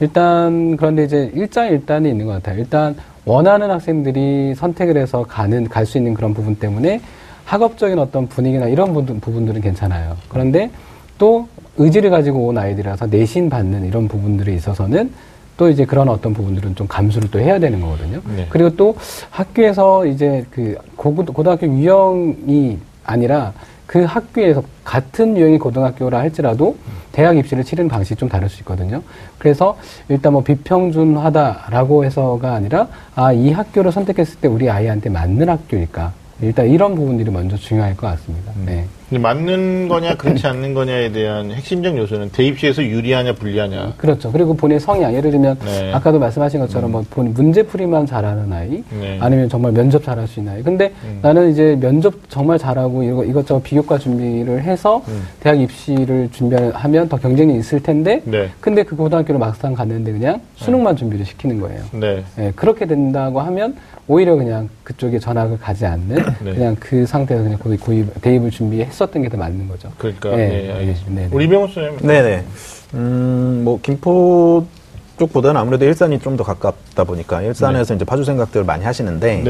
일단 그런데 이제 일장일단이 있는 것 같아요. 일단 원하는 학생들이 선택을 해서 가는 갈 수 있는 그런 부분 때문에 학업적인 어떤 분위기나 이런 부분, 부분들은 괜찮아요. 그런데 또 의지를 가지고 온 아이들이라서 내신 받는 이런 부분들에 있어서는 또 이제 그런 어떤 부분들은 좀 감수를 또 해야 되는 거거든요. 네. 그리고 또 학교에서 이제 그 고등학교 유형이 아니라 그 학교에서 같은 유형의 고등학교라 할지라도 대학 입시를 치르는 방식이 좀 다를 수 있거든요. 그래서 일단 뭐 비평준하다라고 해서가 아니라 아, 이 학교를 선택했을 때 우리 아이한테 맞는 학교니까 일단 이런 부분들이 먼저 중요할 것 같습니다. 음. 네. 맞는 거냐 그렇지 않는 거냐에 대한 핵심적 요소는 대입시에서 유리하냐 불리하냐. 그렇죠. 그리고 본인의 성향 예를 들면 네. 아까도 말씀하신 것처럼 뭐본 문제풀이만 잘하는 아이 네. 아니면 정말 면접 잘할 수 있는 아이. 근데 음. 나는 이제 면접 정말 잘하고 이거 이것저것 비교과 준비를 해서 음. 대학 입시를 준비하면 더 경쟁이 있을 텐데 네. 근데 그 고등학교를 막상 갔는데 그냥 수능만 준비를 시키는 거예요. 네. 네. 그렇게 된다고 하면 오히려 그냥 그쪽에 전학을 가지 않는 네. 그냥 그 상태에서 그냥 고입, 대입을 준비했 었던 게 더 맞는 거죠. 그러니까 네, 네, 알겠습니다. 네, 네. 우리 병호 쌤. 네네. 음, 뭐 김포 쪽보다는 아무래도 일산이 좀 더 가깝다 보니까 일산에서 네. 이제 파주 생각들을 많이 하시는데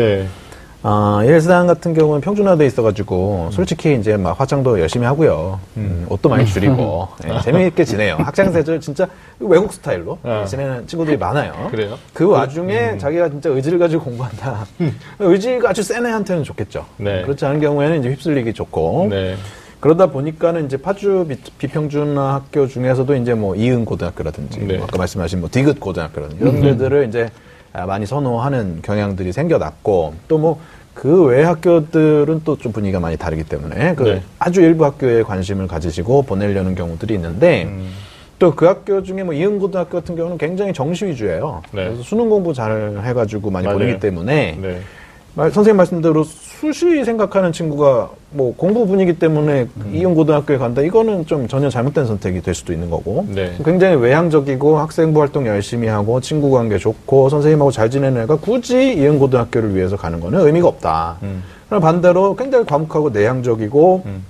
네. 어, 일산 같은 경우는 평준화돼 있어가지고 솔직히 이제 막 화장도 열심히 하고요. 음, 옷도 많이 줄이고 (laughs) 네, 재미있게 지내요. 학창 세절 진짜 외국 스타일로 어. 지내는 친구들이 많아요. 그래요? 그 와중에 음. 자기가 진짜 의지를 가지고 공부한다. (laughs) 의지가 아주 센 애한테는 좋겠죠. 네. 그렇지 않은 경우에는 이제 휩쓸리기 좋고. 네. 그러다 보니까는 이제 파주 비 평준화 학교 중에서도 이제 뭐 이은 고등학교라든지 네. 뭐 아까 말씀하신 뭐 디귿 고등학교라든지 이런 음. 데들을 이제 많이 선호하는 경향들이 생겨났고 또뭐 그외 학교들은 또 좀 분위기가 많이 다르기 때문에 그 네. 아주 일부 학교에 관심을 가지시고 보내려는 경우들이 있는데 음. 또그 학교 중에 뭐 이은고등학교 같은 경우는 굉장히 정시 위주예요. 네. 그래서 수능 공부 잘 해가지고 많이 맞아요. 보내기 때문에 네. 선생님 말씀대로 수시 생각하는 친구가 뭐 공부 분위기 때문에 음. 이용 고등학교에 간다 이거는 좀 전혀 잘못된 선택이 될 수도 있는 거고 네. 굉장히 외향적이고 학생부 활동 열심히 하고 친구 관계 좋고 선생님하고 잘 지내는 애가 굳이 이용 고등학교를 위해서 가는 거는 의미가 없다. 음. 그럼 반대로 굉장히 과묵하고 내향적이고 음.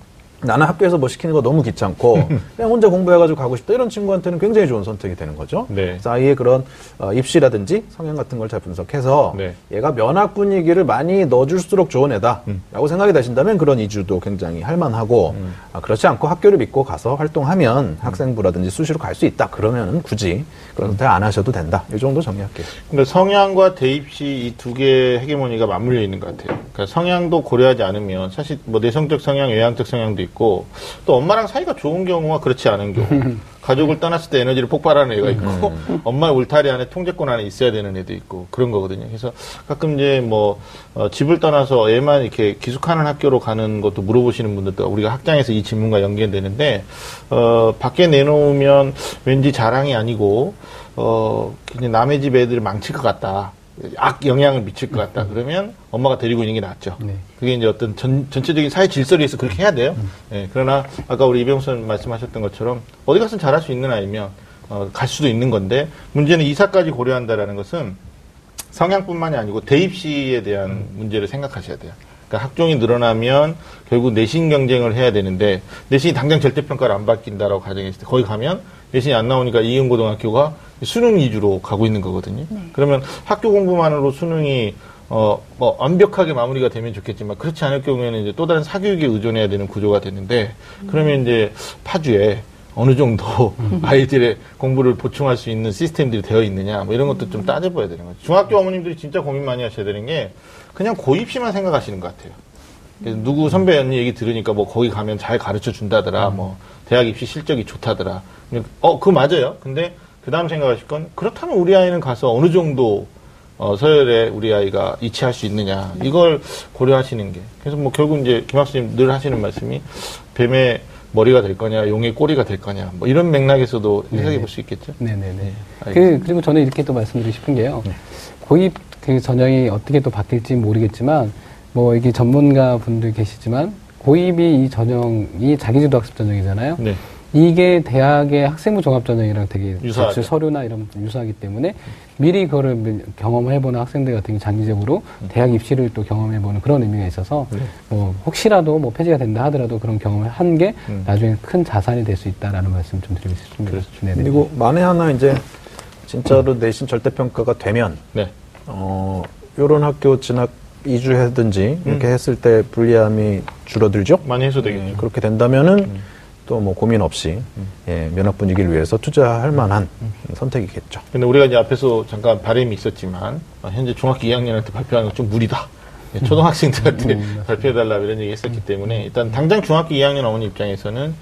나는 학교에서 뭐 시키는 거 너무 귀찮고 (laughs) 그냥 혼자 공부해가지고 가고 싶다 이런 친구한테는 굉장히 좋은 선택이 되는 거죠. 네. 그래서 아이의 그런 어, 입시라든지 성향 같은 걸 잘 분석해서 네. 얘가 면학 분위기를 많이 넣어줄수록 좋은 애다라고 음. 생각이 되신다면 그런 이주도 굉장히 할만하고 음. 아, 그렇지 않고 학교를 믿고 가서 활동하면 음. 학생부라든지 수시로 갈 수 있다 그러면 굳이 그런 선택 안 하셔도 된다 이 정도 정리할게요. 근데 성향과 대입시 이 두 개의 헤게모니가 맞물려 있는 것 같아요. 그러니까 성향도 고려하지 않으면 사실 뭐 내성적 성향, 외향적 성향도 있고 있고 또 엄마랑 사이가 좋은 경우와 그렇지 않은 경우 (laughs) 가족을 떠났을 때 에너지를 폭발하는 애가 있고 음. 엄마의 울타리 안에 통제권 안에 있어야 되는 애도 있고 그런 거거든요. 그래서 가끔 이제 뭐 어, 집을 떠나서 애만 이렇게 기숙하는 학교로 가는 것도 물어보시는 분들도 우리가 학장에서 이 질문과 연계되는데 어, 밖에 내놓으면 왠지 자랑이 아니고 어, 그냥 남의 집 애들 망칠 것 같다. 악 영향을 미칠 것 같다. 그러면 엄마가 데리고 있는 게 낫죠. 네. 그게 이제 어떤 전, 전체적인 사회 질서에서 그렇게 해야 돼요. 음. 네, 그러나 아까 우리 이병선 말씀하셨던 것처럼 어디 가서 잘할 수 있는 아이면 어, 갈 수도 있는 건데 문제는 이사까지 고려한다라는 것은 성향뿐만이 아니고 대입 시에 대한 음. 문제를 생각하셔야 돼요. 그러니까 학종이 늘어나면 결국 내신 경쟁을 해야 되는데 내신이 당장 절대평가를 안 바뀐다라고 가정했을 때 거기 가면 내신이 안 나오니까 이은고등학교가 수능 위주로 가고 있는 거거든요. 네. 그러면 학교 공부만으로 수능이 어, 어, 뭐, 완벽하게 마무리가 되면 좋겠지만, 그렇지 않을 경우에는 이제 또 다른 사교육에 의존해야 되는 구조가 되는데, 그러면 이제 파주에 어느 정도 (laughs) 아이들의 공부를 보충할 수 있는 시스템들이 되어 있느냐, 뭐 이런 것도 좀 따져봐야 되는 거죠. 중학교 어머님들이 진짜 고민 많이 하셔야 되는 게, 그냥 고입시만 생각하시는 것 같아요. 누구 선배 언니 얘기 들으니까 뭐 거기 가면 잘 가르쳐 준다더라, 뭐 대학 입시 실적이 좋다더라. 어, 그거 맞아요. 근데 그 다음 생각하실 건, 그렇다면 우리 아이는 가서 어느 정도 어, 서열에 우리 아이가 이치할 수 있느냐 이걸 고려하시는 게 그래서 뭐 결국 이제 김학수님 늘 하시는 말씀이 뱀의 머리가 될 거냐 용의 꼬리가 될 거냐 뭐 이런 맥락에서도 해석해 볼 수 있겠죠. 네네네. 네, 그, 그리고 저는 이렇게 또 말씀드리고 싶은 게요. 네. 고입 그 전형이 어떻게 또 바뀔지 모르겠지만 뭐 이게 전문가 분들 계시지만 고입이 이 전형이 자기주도 학습 전형이잖아요. 네. 이게 대학의 학생부 종합 전형이랑 되게 유사하죠. 서류나 이런 유사하기 때문에 미리 그거를 경험해보는 학생들 같은 경우 장기적으로 음. 대학 입시를 또 경험해보는 그런 의미가 있어서 네. 뭐 혹시라도 뭐 폐지가 된다 하더라도 그런 경험을 한게 음. 나중에 큰 자산이 될 수 있다라는 말씀 좀 드리고 싶습니다. 그렇죠. 그리고 만에 하나 이제 진짜로 내신 절대평가가 되면 네. 어 요런 학교 진학 이주하든지 이렇게 음. 했을 때 불리함이 줄어들죠. 많이 해소되겠죠. 네, 그렇게 된다면은 음. 또 뭐 고민 없이 음. 예, 면학 분위기를 위해서 투자할 만한 음. 선택이겠죠. 근데 우리가 이제 앞에서 잠깐 바람이 있었지만 어, 현재 중학교 2학년한테 발표하는 건 좀 무리다. 예, 초등학생들한테 음, (laughs) 발표해달라 이런 얘기 했었기 때문에 일단 당장 중학교 2학년 어머니 입장에서는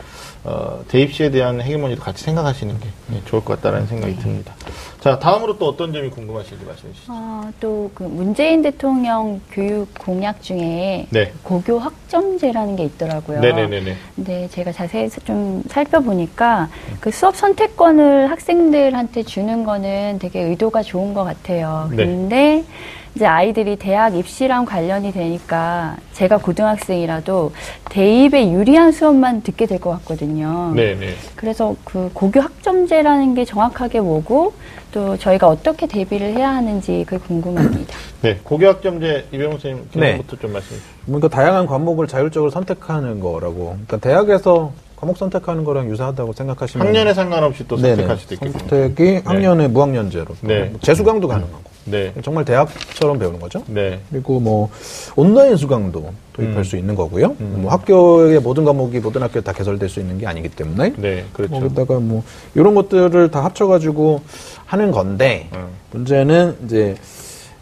어, 대입시에 대한 해결문제도 같이 생각하시는 게 예, 좋을 것 같다라는 생각이 듭니다. 자, 다음으로 또 어떤 점이 궁금하신지 말씀해 주시죠. 어, 또그 문재인 대통령 교육 공약 중에 네. 고교 학점제라는 게 있더라고요. 네네네. 근데 제가 자세히 좀 살펴보니까 그 수업 선택권을 학생들한테 주는 거는 되게 의도가 좋은 것 같아요. 네. 근데 네. 이제 아이들이 대학 입시랑 관련이 되니까 제가 고등학생이라도 대입에 유리한 수업만 듣게 될 것 같거든요. 네, 네. 그래서 그 고교 학점제라는 게 정확하게 뭐고 또 저희가 어떻게 대비를 해야 하는지 그 궁금합니다. (clears throat) 네, 고교 학점제 이병호 선생님 기부터 네. 좀 말씀해 주시죠. 그러니까 다양한 과목을 자율적으로 선택하는 거라고. 그러니까 대학에서 과목 선택하는 거랑 유사하다고 생각하시면 학년에 상관없이 또 선택할 수도 있겠군요. 선택이 네. 학년에 무학년제로 네. 재수강도 가능하고. 네. 정말 대학처럼 배우는 거죠. 네. 그리고 뭐 온라인 수강도 도입할 음. 수 있는 거고요. 음. 뭐 학교의 모든 과목이 모든 학교에 다 개설될 수 있는 게 아니기 때문에. 네, 그렇죠. 거기다가 뭐 이런 것들을 다 합쳐가지고 하는 건데 음. 문제는 이제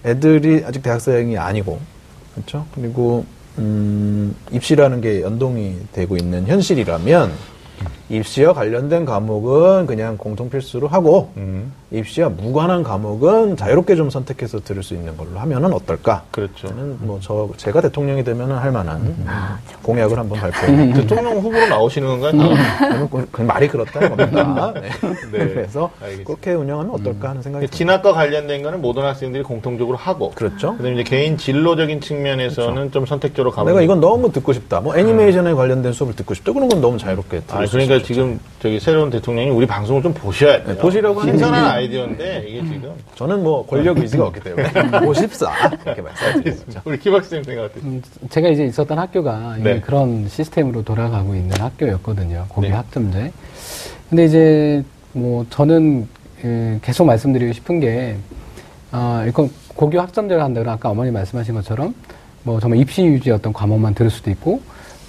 애들이 아직 대학생이 아니고 그렇죠. 그리고 음, 입시라는 게 연동이 되고 있는 현실이라면 입시와 관련된 과목은 그냥 공통 필수로 하고 음. 입시와 무관한 과목은 자유롭게 좀 선택해서 들을 수 있는 걸로 하면은 어떨까? 그렇죠. 저는 뭐저 제가 대통령이 되면은 할 만한 음. 아, 공약을 한번 발표. 대통령 후보로 나오시는 건가요? 음. 그 말이 그렇다 겁니다. 네. 네. 그래서 알겠습니다. 그렇게 운영하면 어떨까 하는 생각이. 진학과 관련된 거는 모든 학생들이 공통적으로 하고. 그렇죠. 그다음에 이제 개인 진로적인 측면에서는 그렇죠. 좀 선택적으로 가고. 내가 이건 너무 듣고 싶다. 뭐 애니메이션에 음. 관련된 수업을 듣고 싶다. 그런 건 너무 자유롭게. 아, 그러니까 지금 저기 새로운 대통령이 우리 방송을 좀 보셔야 돼요. 네, 보시려고 하는 신선한 아이디어인데 이게 지금 저는 뭐 권력 의지가 없기 때문에 54 이렇게 말씀드리죠. 우리 김학생 생각 어때요? 음, 제가 이제 있었던 학교가 네. 그런 시스템으로 돌아가고 있는 학교였거든요. 고교 네. 학점제. 근데 이제 뭐 저는 그 계속 말씀드리고 싶은 게 아, 이건 고교 학점제를 한다고 아까 어머니 말씀하신 것처럼 뭐 정말 입시 유지 어떤 과목만 들을 수도 있고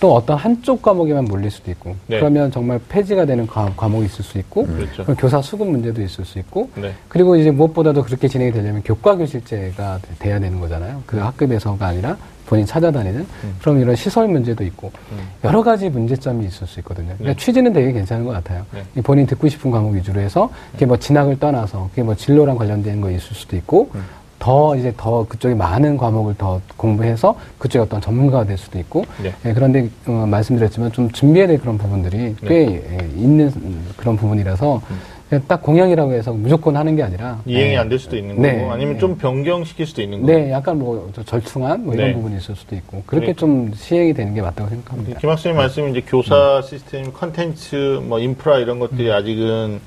또 어떤 한쪽 과목에만 몰릴 수도 있고 네. 그러면 정말 폐지가 되는 과, 목이 있을 수 있고 음, 그렇죠. 교사 수급 문제도 있을 수 있고 네. 그리고 이제 무엇보다도 그렇게 진행이 되려면 교과 교실제가 돼야 되는 거잖아요. 그 학급에서가 아니라 본인 찾아다니는 음. 그럼 이런 시설 문제도 있고 음. 여러 가지 문제점이 있을 수 있거든요. 그러니까 네. 취지는 되게 괜찮은 것 같아요. 네. 본인 듣고 싶은 과목 위주로 해서 그게 뭐 진학을 떠나서 그게 뭐 진로랑 관련된 거 있을 수도 있고 음. 더 이제 더 그쪽에 많은 과목을 더 공부해서 그쪽에 어떤 전문가가 될 수도 있고 네. 예, 그런데 어, 말씀드렸지만 좀 준비해야 될 그런 부분들이 네. 꽤 예, 있는 그런 부분이라서 음. 딱 공약이라고 해서 무조건 하는 게 아니라 이행이 네. 안될 수도 있는 네. 거고 아니면 좀 변경시킬 수도 있는 거고 네, 약간 뭐 절충한 뭐 이런 네. 부분이 있을 수도 있고 그렇게 그러니까. 좀 시행이 되는 게 맞다고 생각합니다. 김학수님 말씀 이제 교사 음. 시스템, 컨텐츠, 뭐 인프라 이런 것들이 음. 아직은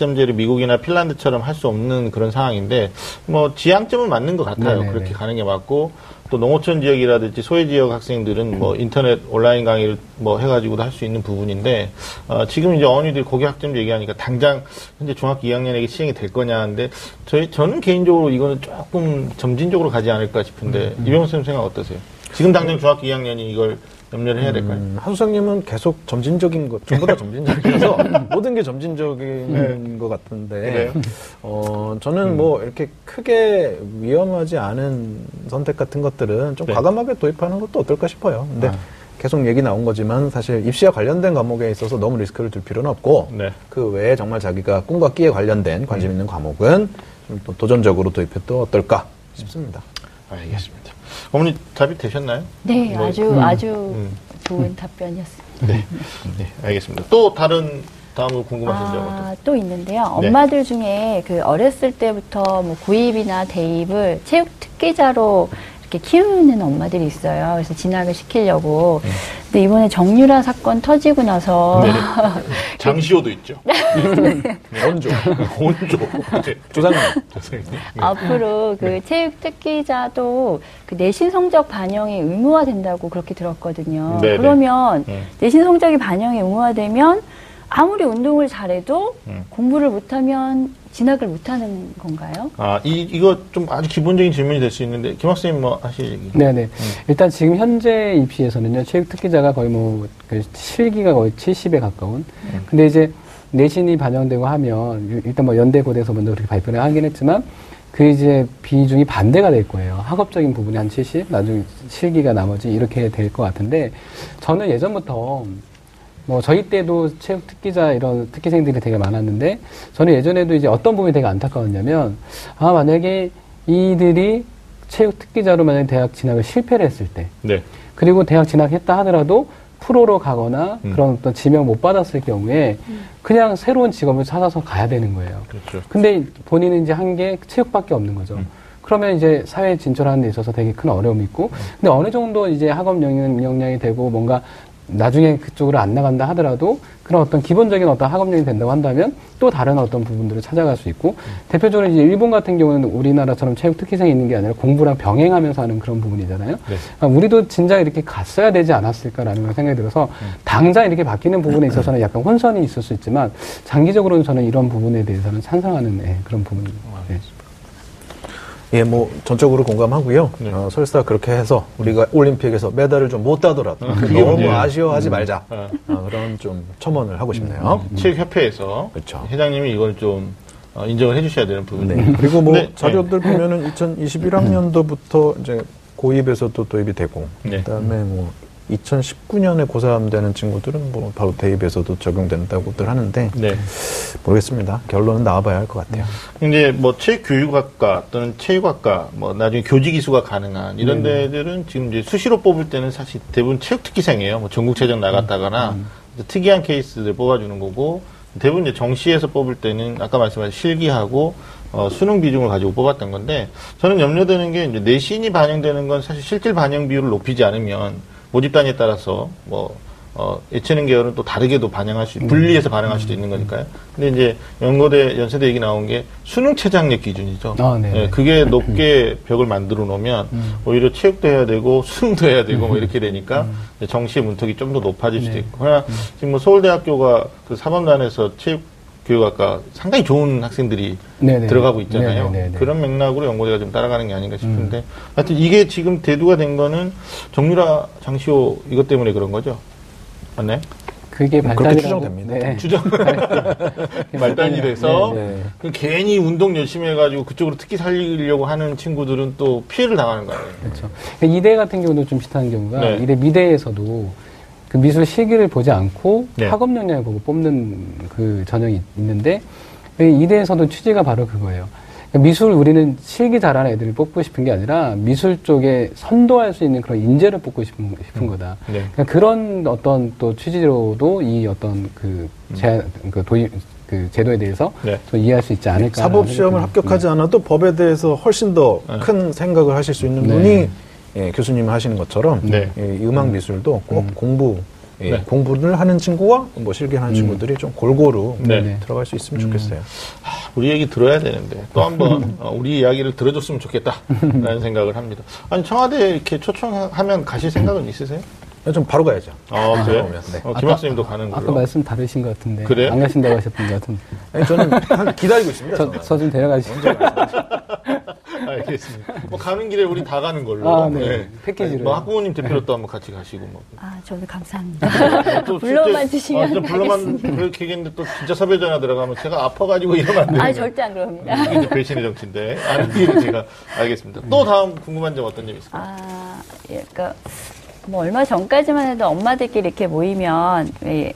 학점제를 미국이나 핀란드처럼 할 수 없는 그런 상황인데 뭐 지향점은 맞는 것 같아요. 네네네. 그렇게 가는 게 맞고 또 농어촌 지역이라든지 소외 지역 학생들은 뭐 인터넷 온라인 강의를 뭐 해가지고도 할 수 있는 부분인데 어, 지금 이제 어머니들이 고교 학점 얘기하니까 당장 현재 중학교 2학년에게 시행이 될 거냐 하는데 저희 저는 개인적으로 이거는 조금 점진적으로 가지 않을까 싶은데 음. 이병호 선생님 생각 어떠세요? 지금 당장 중학교 2학년이 이걸 염려를 해야 될까요? 음, 한수장님은 계속 점진적인 것, 전부 다 점진적이라서 (laughs) 모든 게 점진적인 네. 것 같은데, 어, 저는 음. 뭐 이렇게 크게 위험하지 않은 선택 같은 것들은 좀 네. 과감하게 도입하는 것도 어떨까 싶어요. 근데 아. 계속 얘기 나온 거지만 사실 입시와 관련된 과목에 있어서 너무 리스크를 둘 필요는 없고, 네. 그 외에 정말 자기가 꿈과 끼에 관련된 관심 음. 있는 과목은 좀 도전적으로 도입해도 어떨까 싶습니다. 알겠습니다. 어머니 답이 되셨나요? 네, 뭐, 아주 음, 아주 음. 좋은 음. 답변이었습니다. 네, 네, 알겠습니다. 또 다른 다음으로 궁금하신 아, 점은 또 있는데요. 네. 엄마들 중에 그 어렸을 때부터 뭐 구입이나 대입을 체육 특기자로 이렇게 키우는 엄마들이 있어요. 그래서 진학을 시키려고. 네. 근데 이번에 정유라 사건 터지고 나서 네. (laughs) 장시호도 있죠. (laughs) 네. 원조, 원조. 조상님. 네. 앞으로 그 네. 체육 특기자도 그 내신 성적 반영이 의무화된다고 그렇게 들었거든요. 네, 네. 그러면 내신 성적이 반영이 의무화되면 아무리 운동을 잘해도 음. 공부를 못하면 진학을 못하는 건가요? 아, 이, 이거 좀 아주 기본적인 질문이 될 수 있는데, 김 학생님 뭐 하실 얘기? 네네. 음. 일단 지금 현재 입시에서는요, 체육 특기자가 거의 뭐, 그 실기가 거의 70에 가까운. 음. 근데 이제 내신이 반영되고 하면, 일단 뭐 연대 고대에서 먼저 그렇게 발표를 하긴 했지만, 그 이제 비중이 반대가 될 거예요. 학업적인 부분이 한 70, 나중에 실기가 나머지 이렇게 될 것 같은데, 저는 예전부터 뭐 저희 때도 체육 특기자 이런 특기생들이 되게 많았는데 저는 예전에도 이제 어떤 부분이 되게 안타까웠냐면 아 만약에 이들이 체육 특기자로 만약에 대학 진학을 실패를 했을 때 네. 그리고 대학 진학했다 하더라도 프로로 가거나 음. 그런 어떤 지명 못 받았을 경우에 음. 그냥 새로운 직업을 찾아서 가야 되는 거예요. 그렇죠. 근데 본인은 이제 한 게 체육밖에 없는 거죠. 음. 그러면 이제 사회에 진출하는 데 있어서 되게 큰 어려움이 있고, 음. 근데 어느 정도 이제 학업 역량이 되고 뭔가 나중에 그쪽으로 안 나간다 하더라도 그런 어떤 기본적인 어떤 학업력이 된다고 한다면 또 다른 어떤 부분들을 찾아갈 수 있고 음. 대표적으로 이제 일본 같은 경우는 우리나라처럼 체육 특기생이 있는 게 아니라 공부랑 병행하면서 하는 그런 부분이잖아요. 네. 그러니까 우리도 진작 이렇게 갔어야 되지 않았을까라는 생각이 들어서 음. 당장 이렇게 바뀌는 부분에 (clears throat) 있어서는 약간 혼선이 있을 수 있지만 장기적으로는 저는 이런 부분에 대해서는 찬성하는 네, 그런 부분입니다. 네. 예, 뭐 전적으로 공감하고요. 네. 어, 설사 그렇게 해서 우리가 올림픽에서 메달을 좀 못 따더라도 어, 너무 아쉬워하지 음. 말자. 어. 어, 그런 좀 첨언을 하고 싶네요. 음. 체육협회에서 그렇죠. 회장님이 이걸 좀 어, 인정을 해주셔야 되는 부분이에요. 네. 그리고 뭐 네. 자료들 보면은 2021학년도부터 이제 고입에서도 도입이 되고 네. 그다음에 뭐 2019년에 고3 되는 친구들은 뭐 바로 대입에서도 적용된다고들 하는데 네. 모르겠습니다. 결론은 나와봐야 할 것 같아요. 이제 뭐 체육교육학과 또는 체육학과 뭐 나중에 교직 이수가 가능한 이런 네. 데들은 지금 이제 수시로 뽑을 때는 사실 대부분 체육특기생이에요. 뭐 전국체전 나갔다거나 음. 음. 특이한 케이스들 뽑아주는 거고 대부분 이제 정시에서 뽑을 때는 아까 말씀하신 실기하고 어, 수능 비중을 가지고 뽑았던 건데 저는 염려되는 게 이제 내신이 반영되는 건 사실 실질 반영 비율을 높이지 않으면 모집 단위에 따라서 뭐 어, 예체능 계열은 또 다르게도 반영할 수, 분리해서 음. 반영할 수도 있는 거니까요. 근데 이제 연고대, 연세대 얘기 나온 게 수능 최장력 기준이죠. 아, 네. 예, 그게 높게 벽을 만들어 놓으면 음. 오히려 체육도 해야 되고 수능도 해야 되고 뭐 이렇게 되니까 음. 정시의 문턱이 좀 더 높아질 수도 네. 있고. 그러나 지금 뭐 서울대학교가 그 사범단에서 체육 교육학과 상당히 좋은 학생들이 네네. 들어가고 있잖아요. 네네네. 그런 맥락으로 연고대가 좀 따라가는 게 아닌가 싶은데 음. 하여튼 이게 지금 대두가 된 거는 정유라 장시호 이것 때문에 그런 거죠. 맞나요? 그게 발단이 추정됩니다. 네. 추정 (laughs) (laughs) 말단이 돼서 네, 네. 그 괜히 운동 열심히 해가지고 그쪽으로 특히 살리려고 하는 친구들은 또 피해를 당하는 거예요. 그렇죠. 이대 같은 경우도 좀 비슷한 경우가 네. 이대 미대에서도 그 미술 실기를 보지 않고 네. 학업 역량을 보고 뽑는 그 전형이 있는데 이대에서도 취지가 바로 그거예요. 그러니까 미술 우리는 실기 잘하는 애들을 뽑고 싶은 게 아니라 미술 쪽에 선도할 수 있는 그런 인재를 뽑고 싶은, 싶은 음. 거다. 네. 그러니까 그런 어떤 또 취지로도 이 어떤 그, 음. 제, 그 도입, 그 제도에 대해서 네. 좀 이해할 수 있지 않을까. 사법 시험을 합격하지 네. 않아도 법에 대해서 훨씬 더큰 네. 생각을 하실 수 있는 네. 분이 예, 교수님 하시는 것처럼 네. 예, 음악 미술도 꼭 음. 공부 예, 네. 공부를 하는 친구와 뭐 실기하는 음. 친구들이 좀 골고루 네. 들어갈 수 있으면 음. 좋겠어요. 하, 우리 얘기 들어야 되는데 또 한번 어, 우리 이야기를 들어줬으면 좋겠다라는 생각을 합니다. 아니 청와대 이렇게 초청하면 가실 생각은 있으세요? 좀 바로 가야죠. 아, 그래요? 네. 어, 김학수님도 가는 걸로. 아까 말씀 다르신 것 같은데. 그래요? 안 가신다고 하셨던 것 같은데. 아니, 저는 기다리고 있습니다. 저좀 데려가시죠. 알겠습니다. 뭐 가는 길에 우리 다 가는 걸로. 아, 네. 네. 패키지로. 뭐 학부모님 대표로 또 한번 같이 가시고 뭐. 아, 저도 감사합니다. 또 (laughs) 불러만 주시면. 아, 불러만 그렇게 얘기했는데 또 진짜 섭외 전화 들어가면 제가 아파가지고 이러면 안 돼요. 아, 절대 안 그럽니다. 이게 배신의 정치인데. 아니, 제가 알겠습니다. 또 다음 궁금한 점 어떤 점 있을까요? 아, 예, 그러니까 뭐 얼마 전까지만 해도 엄마들끼리 이렇게 모이면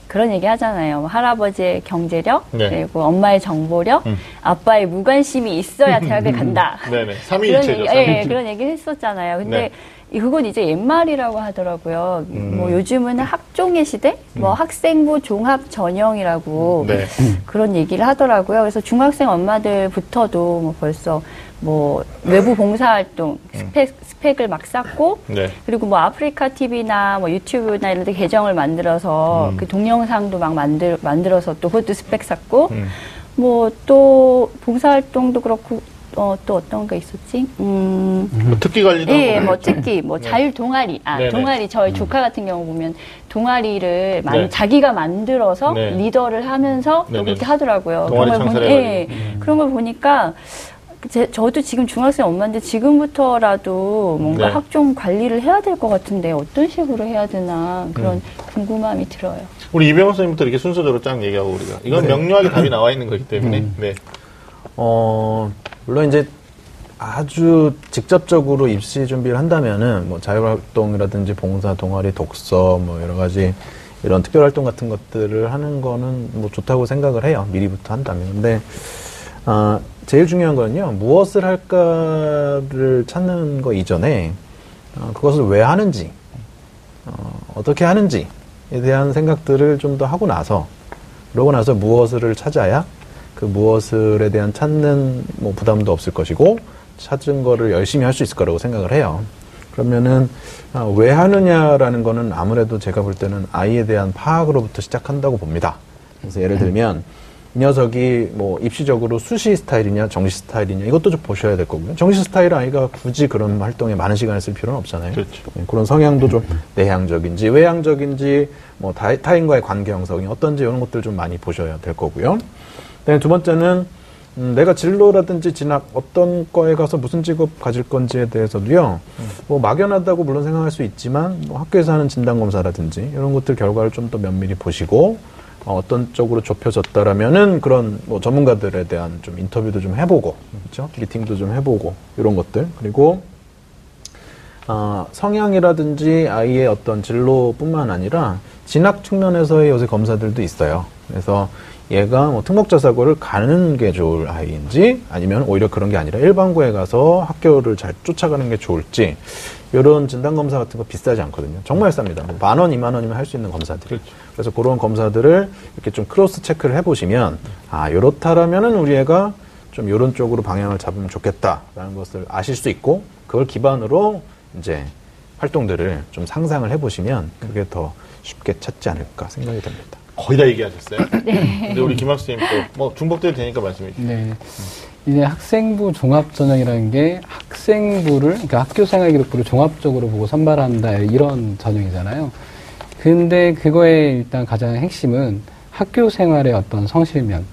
그런 얘기 하잖아요. 뭐 할아버지의 경제력 네. 그리고 엄마의 정보력, 음. 아빠의 무관심이 있어야 대학을 (laughs) 간다. 네네. 삼위일체죠. 그런, 얘기, 예, 그런 얘기를 했었잖아요. 근데 네. 그건 이제 옛말이라고 하더라고요. 음. 뭐 요즘은 학종의 시대, 뭐 음. 학생부 종합 전형이라고 네. 그런 얘기를 하더라고요. 그래서 중학생 엄마들부터도 뭐 벌써 뭐 외부 봉사활동 음. 스펙 스펙을 막 쌓고 네. 그리고 뭐 아프리카 TV나 뭐 유튜브나 이런 데 계정을 만들어서 음. 그 동영상도 막 만들 만들어서 또 그것도 스펙 쌓고 음. 뭐또 봉사활동도 그렇고 어, 또 어떤 거 있었지? 음. 뭐 특기 관리도 예, 뭐 특기, 뭐 네. 자율 동아리. 아, 네네. 동아리 저희 음. 조카 같은 경우 보면 동아리를 만, 네. 자기가 만들어서 네. 리더를 하면서 그렇게 하더라고요. 동아리 그런 걸 보니, 예, 음. 그런 걸 보니까 제, 저도 지금 중학생 엄마인데 지금부터라도 뭔가 네. 학종 관리를 해야 될 것 같은데 어떤 식으로 해야 되나 그런 음. 궁금함이 들어요. 우리 이병호 선생님부터 이렇게 순서대로 쫙 얘기하고 우리가 이건 네. 명료하게 답이 나와 있는 거기 때문에 음. 네. 어 물론 이제 아주 직접적으로 입시 준비를 한다면은 뭐 자율활동이라든지 봉사, 동아리, 독서 뭐 여러 가지 이런 특별활동 같은 것들을 하는 거는 뭐 좋다고 생각을 해요. 미리부터 한다면. 근데 어, 제일 중요한 거는요, 무엇을 할까를 찾는 거 이전에, 어, 그것을 왜 하는지, 어, 어떻게 하는지에 대한 생각들을 좀 더 하고 나서, 그러고 나서 무엇을 찾아야 그 무엇을에 대한 찾는 뭐 부담도 없을 것이고, 찾은 거를 열심히 할 수 있을 거라고 생각을 해요. 그러면은, 어, 왜 하느냐라는 거는 아무래도 제가 볼 때는 아이에 대한 파악으로부터 시작한다고 봅니다. 그래서 예를 들면, 이 녀석이 뭐 입시적으로 수시 스타일이냐 정시 스타일이냐 이것도 좀 보셔야 될 거고요. 정시 스타일 아이가 굳이 그런 활동에 많은 시간을 쓸 필요는 없잖아요. 그렇죠. 네, 그런 성향도 좀 내향적인지 외향적인지 뭐 타, 타인과의 관계 형성이 어떤지 이런 것들 좀 많이 보셔야 될 거고요. 네, 두 번째는 음, 내가 진로라든지 진학 어떤 거에 가서 무슨 직업 가질 건지에 대해서도요. 음. 뭐 막연하다고 물론 생각할 수 있지만 뭐 학교에서 하는 진단 검사라든지 이런 것들 결과를 좀 더 면밀히 보시고 어, 어떤 쪽으로 좁혀졌다라면은 그런 뭐 전문가들에 대한 좀 인터뷰도 좀 해보고 그렇죠 미팅도 좀 해보고 이런 것들 그리고 어, 성향이라든지 아이의 어떤 진로뿐만 아니라 진학 측면에서의 요새 검사들도 있어요. 그래서 얘가 뭐 특목 자사고를 가는 게 좋을 아이인지 아니면 오히려 그런 게 아니라 일반고에 가서 학교를 잘 쫓아가는 게 좋을지 이런 진단 검사 같은 거 비싸지 않거든요. 정말 쌉니다. 뭐 만 원, 이만 원이면 할 수 있는 검사들. 그렇죠. 그래서 그런 검사들을 이렇게 좀 cross check를 해보시면 아 요렇다라면은 우리 애가 좀 요런 쪽으로 방향을 잡으면 좋겠다라는 것을 아실 수 있고 그걸 기반으로 이제 활동들을 좀 상상을 해보시면 그게 더 쉽게 찾지 않을까 생각이 됩니다. 거의 다 얘기하셨어요? 네. 근데 우리 김학수님 또 뭐 중복돼도 되니까 말씀해 주세요. 네. 이제 학생부 종합전형이라는 게 학생부를, 그러니까 학교 생활 기록부를 종합적으로 보고 선발한다, 이런 전형이잖아요. 근데 그거의 일단 가장 핵심은 학교 생활의 어떤 성실면.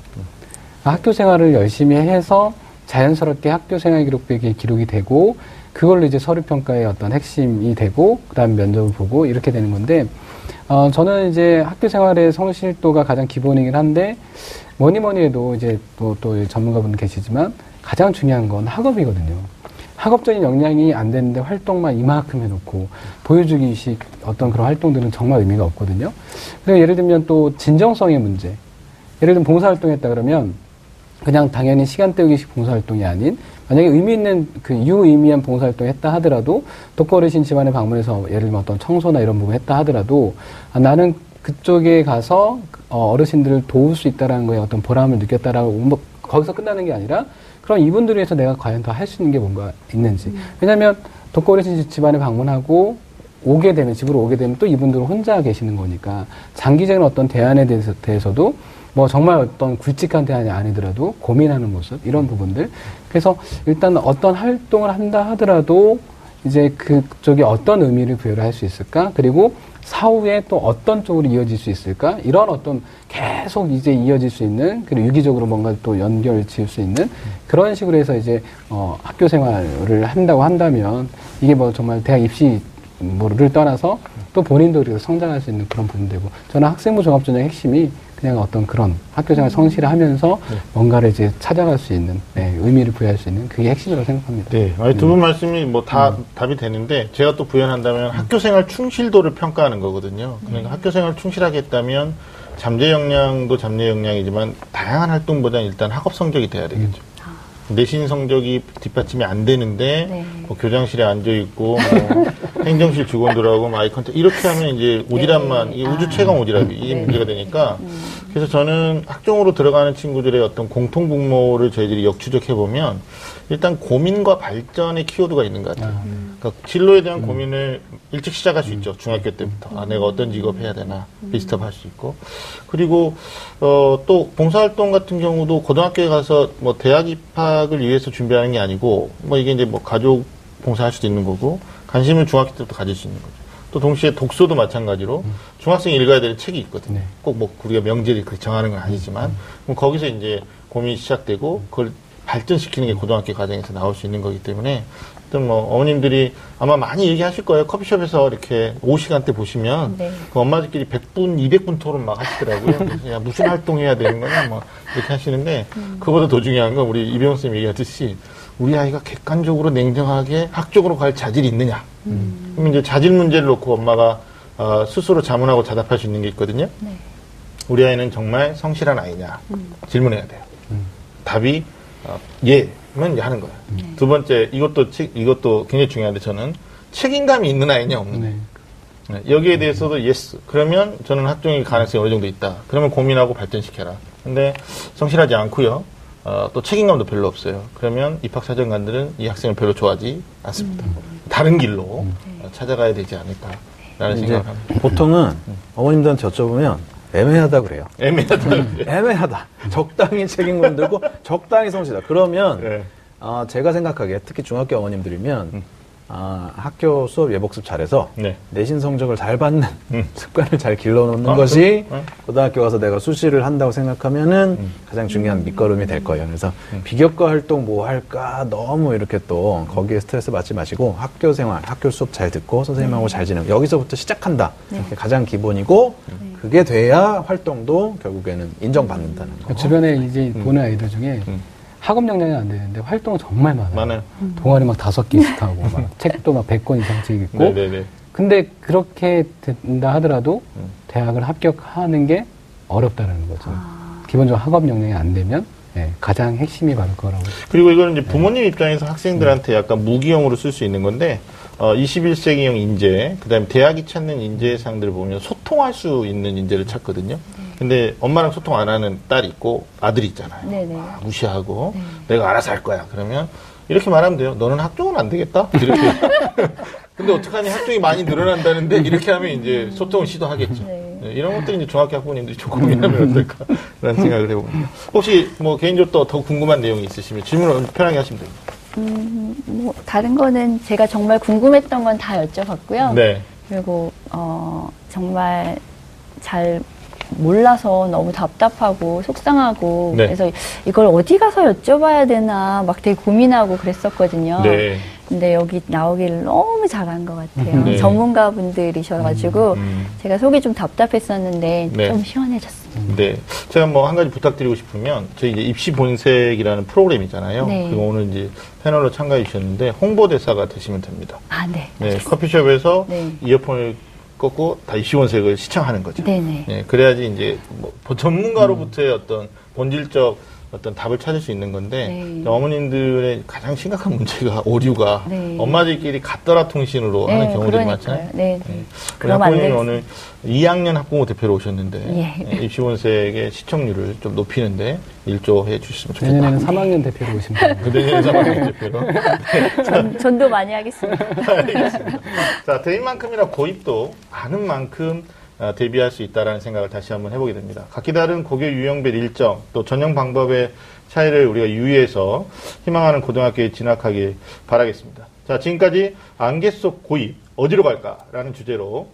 학교 생활을 열심히 해서 자연스럽게 학교 생활 기록부에 기록이 되고, 그걸로 이제 서류평가의 어떤 핵심이 되고, 그 다음 면접을 보고, 이렇게 되는 건데, 어, 저는 이제 학교 생활의 성실도가 가장 기본이긴 한데, 뭐니 뭐니 해도 이제 또, 또 전문가분 계시지만 가장 중요한 건 학업이거든요. 학업적인 역량이 안 되는데 활동만 이만큼 해놓고 보여주기식 어떤 그런 활동들은 정말 의미가 없거든요. 그래서 예를 들면 또 진정성의 문제. 예를 들면 봉사활동 했다 그러면 그냥 당연히 시간 때우기식 봉사활동이 아닌 만약에 의미 있는 그 유의미한 봉사활동 했다 하더라도 독거어르신 집안에 방문해서 예를 들면 어떤 청소나 이런 부분 했다 하더라도 아, 나는 그쪽에 가서 어, 어르신들을 도울 수 있다라는 거에 어떤 보람을 느꼈다라고 뭐 거기서 끝나는 게 아니라 그럼 이분들을 위해서 내가 과연 더 할 수 있는 게 뭔가 있는지. 음. 왜냐하면 독거 어르신 집안에 방문하고 오게 되면 집으로 오게 되면 또 이분들은 혼자 계시는 거니까 장기적인 어떤 대안에 대해서, 대해서도 뭐 정말 어떤 굵직한 대안이 아니더라도 고민하는 모습 이런 부분들 그래서 일단 어떤 활동을 한다 하더라도 이제 그쪽에 어떤 의미를 부여를 할 수 있을까 그리고 사후에 또 어떤 쪽으로 이어질 수 있을까? 이런 어떤 계속 이제 이어질 수 있는 그리고 유기적으로 뭔가 또 연결 지을 수 있는 그런 식으로 해서 이제 어 학교 생활을 한다고 한다면 이게 뭐 정말 대학 입시 뭐를 떠나서 또 본인도 성장할 수 있는 그런 부분되고 저는 학생부 종합전형 핵심이 그냥 어떤 그런 학교생활 성실히 하면서 네. 뭔가를 이제 찾아갈 수 있는 네, 의미를 부여할 수 있는 그게 핵심이라고 생각합니다. 네, 두분 음. 말씀이 뭐다 음. 답이 되는데 제가 또 부연한다면 음. 학교생활 충실도를 평가하는 거거든요. 그러니까 음. 학교생활 충실하게 했다면 잠재 역량도 잠재 역량이지만 다양한 활동보다는 일단 학업 성적이 돼야 되겠죠. 내신 성적이 뒷받침이 안 되는데 네. 뭐 교장실에 앉아 있고 뭐 (laughs) 행정실 직원들하고 뭐 아이 컨택 이렇게 하면 이제 오지랖만 네. 이 우주 최강 오지랖이 이게 네. 문제가 되니까 음. 그래서 저는 학종으로 들어가는 친구들의 어떤 공통 분모를 저희들이 역추적해 보면 일단 고민과 발전의 키워드가 있는 것 같아요. 음. 그러니까 진로에 대한 음. 고민을 일찍 시작할 수 있죠. 중학교 때부터. 아, 내가 어떤 직업 해야 되나. 비스트업 할수 있고. 그리고, 어, 또 봉사활동 같은 경우도 고등학교에 가서 뭐 대학 입학을 위해서 준비하는 게 아니고, 뭐 이게 이제 뭐 가족 봉사할 수도 있는 거고, 관심을 중학교 때부터 가질 수 있는 거죠. 또 동시에 독서도 마찬가지로 음. 중학생이 읽어야 되는 책이 있거든요. 네. 꼭뭐 우리가 명제를 정하는 건 아니지만, 음. 거기서 이제 고민이 시작되고, 그걸 발전시키는 게 고등학교 과정에서 나올 수 있는 거기 때문에 뭐 어머님들이 아마 많이 얘기하실 거예요. 커피숍에서 이렇게 오후 시간대 보시면 네. 그 엄마들끼리 100분, 200분 토론 막 하시더라고요. (laughs) 야, 무슨 활동해야 되는 거냐 뭐 이렇게 하시는데 음. 그보다 더 중요한 건 우리 이병훈 선생님이 얘기하듯이 우리 아이가 객관적으로 냉정하게 학적으로 갈 자질이 있느냐. 음. 그러면 이제 자질 문제를 놓고 엄마가 어, 스스로 자문하고 자답할 수 있는 게 있거든요. 네. 우리 아이는 정말 성실한 아이냐 음. 질문해야 돼요. 음. 답이 어, 예 면 하는 거예요. 네. 두 번째 이것도 책, 이것도 굉장히 중요한데 저는 책임감이 있는 아이냐 없느냐. 네. 네. 여기에 대해서도 yes. 그러면 저는 학종일 가능성이 어느 정도 있다. 그러면 고민하고 발전시켜라. 근데 성실하지 않고요. 어, 또 책임감도 별로 없어요. 그러면 입학사정관들은 이 학생을 별로 좋아하지 않습니다. 음. 다른 길로 음. 찾아가야 되지 않을까라는 생각을 합니다. 보통은 음. 어머님들한테 여쭤보면 애매하다 그래요. 애매하다. 애매하다. 적당히 책임감 들고 적당히 성실하다. 그러면 네. 어, 제가 생각하기에 특히 중학교 어머님들이면 음. 아, 학교 수업 예복습 잘해서 네. 내신 성적을 잘 받는 음. (laughs) 습관을 잘 길러놓는 아, 것이 그 고등학교 가서 내가 수시를 한다고 생각하면은 음. 가장 중요한 밑거름이 될 거예요. 그래서 음. 비교과 활동 뭐 할까 너무 이렇게 또 거기에 스트레스 받지 마시고 학교 생활, 학교 수업 잘 듣고 선생님하고 네. 잘 지내고 여기서부터 시작한다. 네. 가장 기본이고 네. 그게 돼야 활동도 결국에는 인정받는다는 거. 주변에 이제 음. 보는 아이들 중에 음. 학업 역량이 안 되는데 활동은 정말 많아요. 많아요. 음. 동아리 막 다섯 개씩 하고 (laughs) 막 책도 막 백 권 이상씩 읽고. 네네네. 근데 그렇게 된다 하더라도 음. 대학을 합격하는 게 어렵다는 거죠. 아. 기본적으로 학업 역량이 안 되면 네, 가장 핵심이 바로 거라고. 그리고 이거는 이제 부모님 네. 입장에서 학생들한테 약간 무기형으로 쓸 수 있는 건데 어, 21세기형 인재, 그 다음에 대학이 찾는 인재상들을 보면 소통할 수 있는 인재를 찾거든요. 네. 근데 엄마랑 소통 안 하는 딸이 있고 아들이 있잖아요. 네네. 아, 무시하고 네. 내가 알아서 할 거야. 그러면 이렇게 말하면 돼요. 너는 학종은 안 되겠다. 이렇게. (laughs) 근데 어떡하니 학종이 많이 늘어난다는데 이렇게 하면 이제 소통을 시도하겠죠. 네. 네, 이런 것들이 이제 중학교 학부모님들이 조금 고민하면 어떨까라는 생각을 해봅니다. 혹시 뭐 개인적으로 또더 궁금한 내용이 있으시면 질문을 편하게 하시면 됩니다. 음, 뭐 다른 거는 제가 정말 궁금했던 건 다 여쭤봤고요. 네. 그리고 어 정말 잘 몰라서 너무 답답하고 속상하고 네. 그래서 이걸 어디 가서 여쭤봐야 되나 막 되게 고민하고 그랬었거든요. 네. 근데 여기 나오길 너무 잘한 것 같아요. 네. 전문가 분들이셔가지고 음, 음. 제가 속이 좀 답답했었는데 네. 좀 시원해졌습니다. 네. 제가 뭐 한 가지 부탁드리고 싶으면 저희 이제 입시 본색이라는 프로그램이잖아요. 네. 그거 오늘 이제 패널로 참가해 주셨는데 홍보대사가 되시면 됩니다. 아, 네. 네. 커피숍에서 네. 이어폰을 꺾고 다시 시원색을 시청하는 거죠. 네네. 네, 그래야지 이제 뭐 전문가로부터의 음. 어떤 본질적 어떤 답을 찾을 수 있는 건데 네. 어머님들의 가장 심각한 문제가 오류가 네. 엄마들끼리 같더라 통신으로 네, 하는 경우들이 그러니까요. 많잖아요. 네. 네. 그럼 학부모님 오늘 2학년 학부모 대표로 오셨는데 예. 네, 입시본색의 시청률을 좀 높이는데 일조해 주셨으면 좋겠다. 내년에는 3학년 대표로 오시면 그 내년에 3학년 대표로. (laughs) 전, 전도 많이 하겠습니다. (laughs) 알겠습니다. 자, 대인만큼이나 고입도 아는 만큼 어, 대비할 수 있다라는 생각을 다시 한번 해보게 됩니다. 각기 다른 고교 유형별 일정 또 전형 방법의 차이를 우리가 유의해서 희망하는 고등학교에 진학하길 바라겠습니다. 자, 지금까지 안개 속 고입 어디로 갈까라는 주제로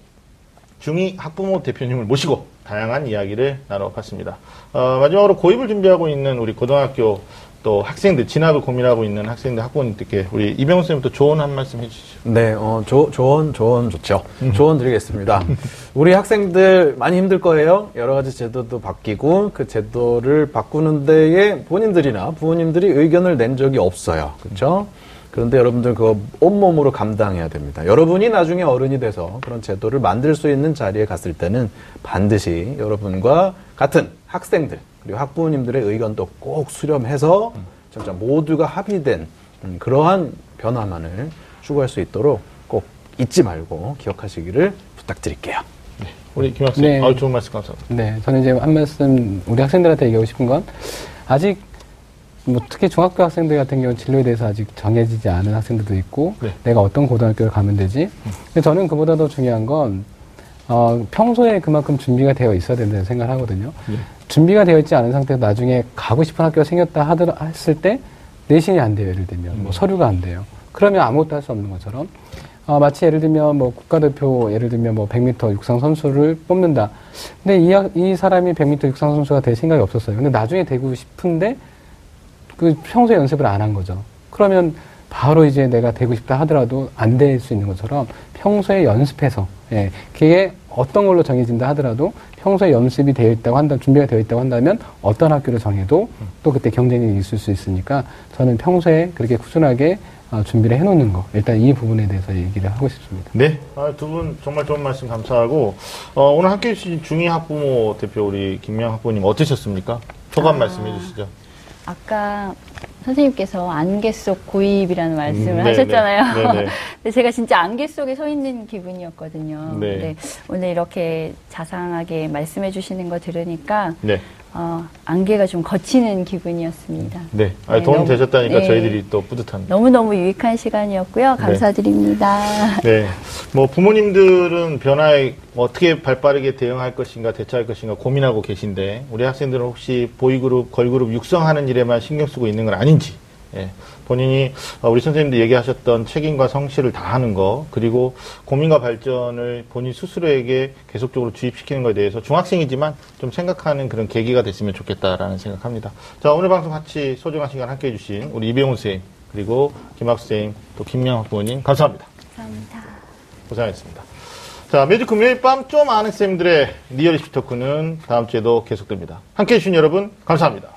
중위 학부모 대표님을 모시고 다양한 이야기를 나눠봤습니다. 어, 마지막으로 고입을 준비하고 있는 우리 고등학교 또 학생들 진학을 고민하고 있는 학생들 학부모님들께 우리 이병훈 선생님부터 조언 한 말씀 해주시죠. 네, 어, 조, 조언 조언 좋죠. 음. 조언 드리겠습니다. (laughs) 우리 학생들 많이 힘들 거예요. 여러 가지 제도도 바뀌고 그 제도를 바꾸는 데에 본인들이나 부모님들이 의견을 낸 적이 없어요. 그렇죠? 그런데 여러분들 그거 온몸으로 감당해야 됩니다. 여러분이 나중에 어른이 돼서 그런 제도를 만들 수 있는 자리에 갔을 때는 반드시 여러분과 같은 학생들 그리고 학부모님들의 의견도 꼭 수렴해서 진짜 모두가 합의된 음, 그러한 변화만을 추구할 수 있도록 꼭 잊지 말고 기억하시기를 부탁드릴게요. 네. 우리 김 학생, 네. 아, 좋은 말씀 감사합니다. 네, 저는 이제 한 말씀 우리 학생들한테 얘기하고 싶은 건 아직 뭐 특히 중학교 학생들 같은 경우는 진로에 대해서 아직 정해지지 않은 학생들도 있고 네. 내가 어떤 고등학교를 가면 되지. 근데 저는 그보다 더 중요한 건 어, 평소에 그만큼 준비가 되어 있어야 된다는 생각을 하거든요. 네. 준비가 되어 있지 않은 상태에서 나중에 가고 싶은 학교가 생겼다 하더라 했을 때 내신이 안 돼요. 예를 들면 뭐 음. 서류가 안 돼요. 그러면 아무것도 할 수 없는 것처럼 어, 마치 예를 들면 뭐 국가대표 예를 들면 뭐 100m 육상 선수를 뽑는다. 근데 이, 이 사람이 100m 육상 선수가 될 생각이 없었어요. 근데 나중에 되고 싶은데 그 평소에 연습을 안 한 거죠. 그러면 바로 이제 내가 되고 싶다 하더라도 안 될 수 있는 것처럼 평소에 연습해서 예, 그게 어떤 걸로 정해진다 하더라도 평소에 연습이 되어 있다고 한다, 준비가 되어 있다고 한다면 어떤 학교를 정해도 또 그때 경쟁이 있을 수 있으니까 저는 평소에 그렇게 꾸준하게 어, 준비를 해놓는 거 일단 이 부분에 대해서 얘기를 하고 싶습니다. 네, 아, 두 분 정말 좋은 말씀 감사하고 어, 오늘 함께해 주신 중위 학부모 대표 우리 김명 학부모님 어떠셨습니까? 소감 아, 말씀해 주시죠. 아까 선생님께서 안개 속 고입이라는 말씀을 음, 하셨잖아요. 네, 네. (laughs) 근데 제가 진짜 안개 속에 서 있는 기분이었거든요. 네. 근데 오늘 이렇게 자상하게 말씀해 주시는 거 들으니까 네. 어, 안개가 좀 거치는 기분이었습니다. 네, 아, 도움 너무, 되셨다니까 네. 저희들이 또 뿌듯합니다. 너무너무 유익한 시간이었고요. 네. 감사드립니다. (laughs) 네. 뭐 부모님들은 변화에 어떻게 발빠르게 대응할 것인가 대처할 것인가 고민하고 계신데 우리 학생들은 혹시 보이그룹, 걸그룹 육성하는 일에만 신경 쓰고 있는 건 아닌지 예. 본인이 어, 우리 선생님들 얘기하셨던 책임과 성실을 다하는 거 그리고 고민과 발전을 본인 스스로에게 계속적으로 주입시키는 것에 대해서 중학생이지만 좀 생각하는 그런 계기가 됐으면 좋겠다라는 생각합니다. 자 오늘 방송 같이 소중한 시간 함께해 주신 우리 이병훈 선생님 그리고 김학수 선생님 또 김명 학부모님 감사합니다. 감사합니다. 고생하셨습니다. 자 매주 금요일 밤 좀 아는 쌤들의 리얼리스트 토크는 다음 주에도 계속됩니다. 함께해 주신 여러분 감사합니다.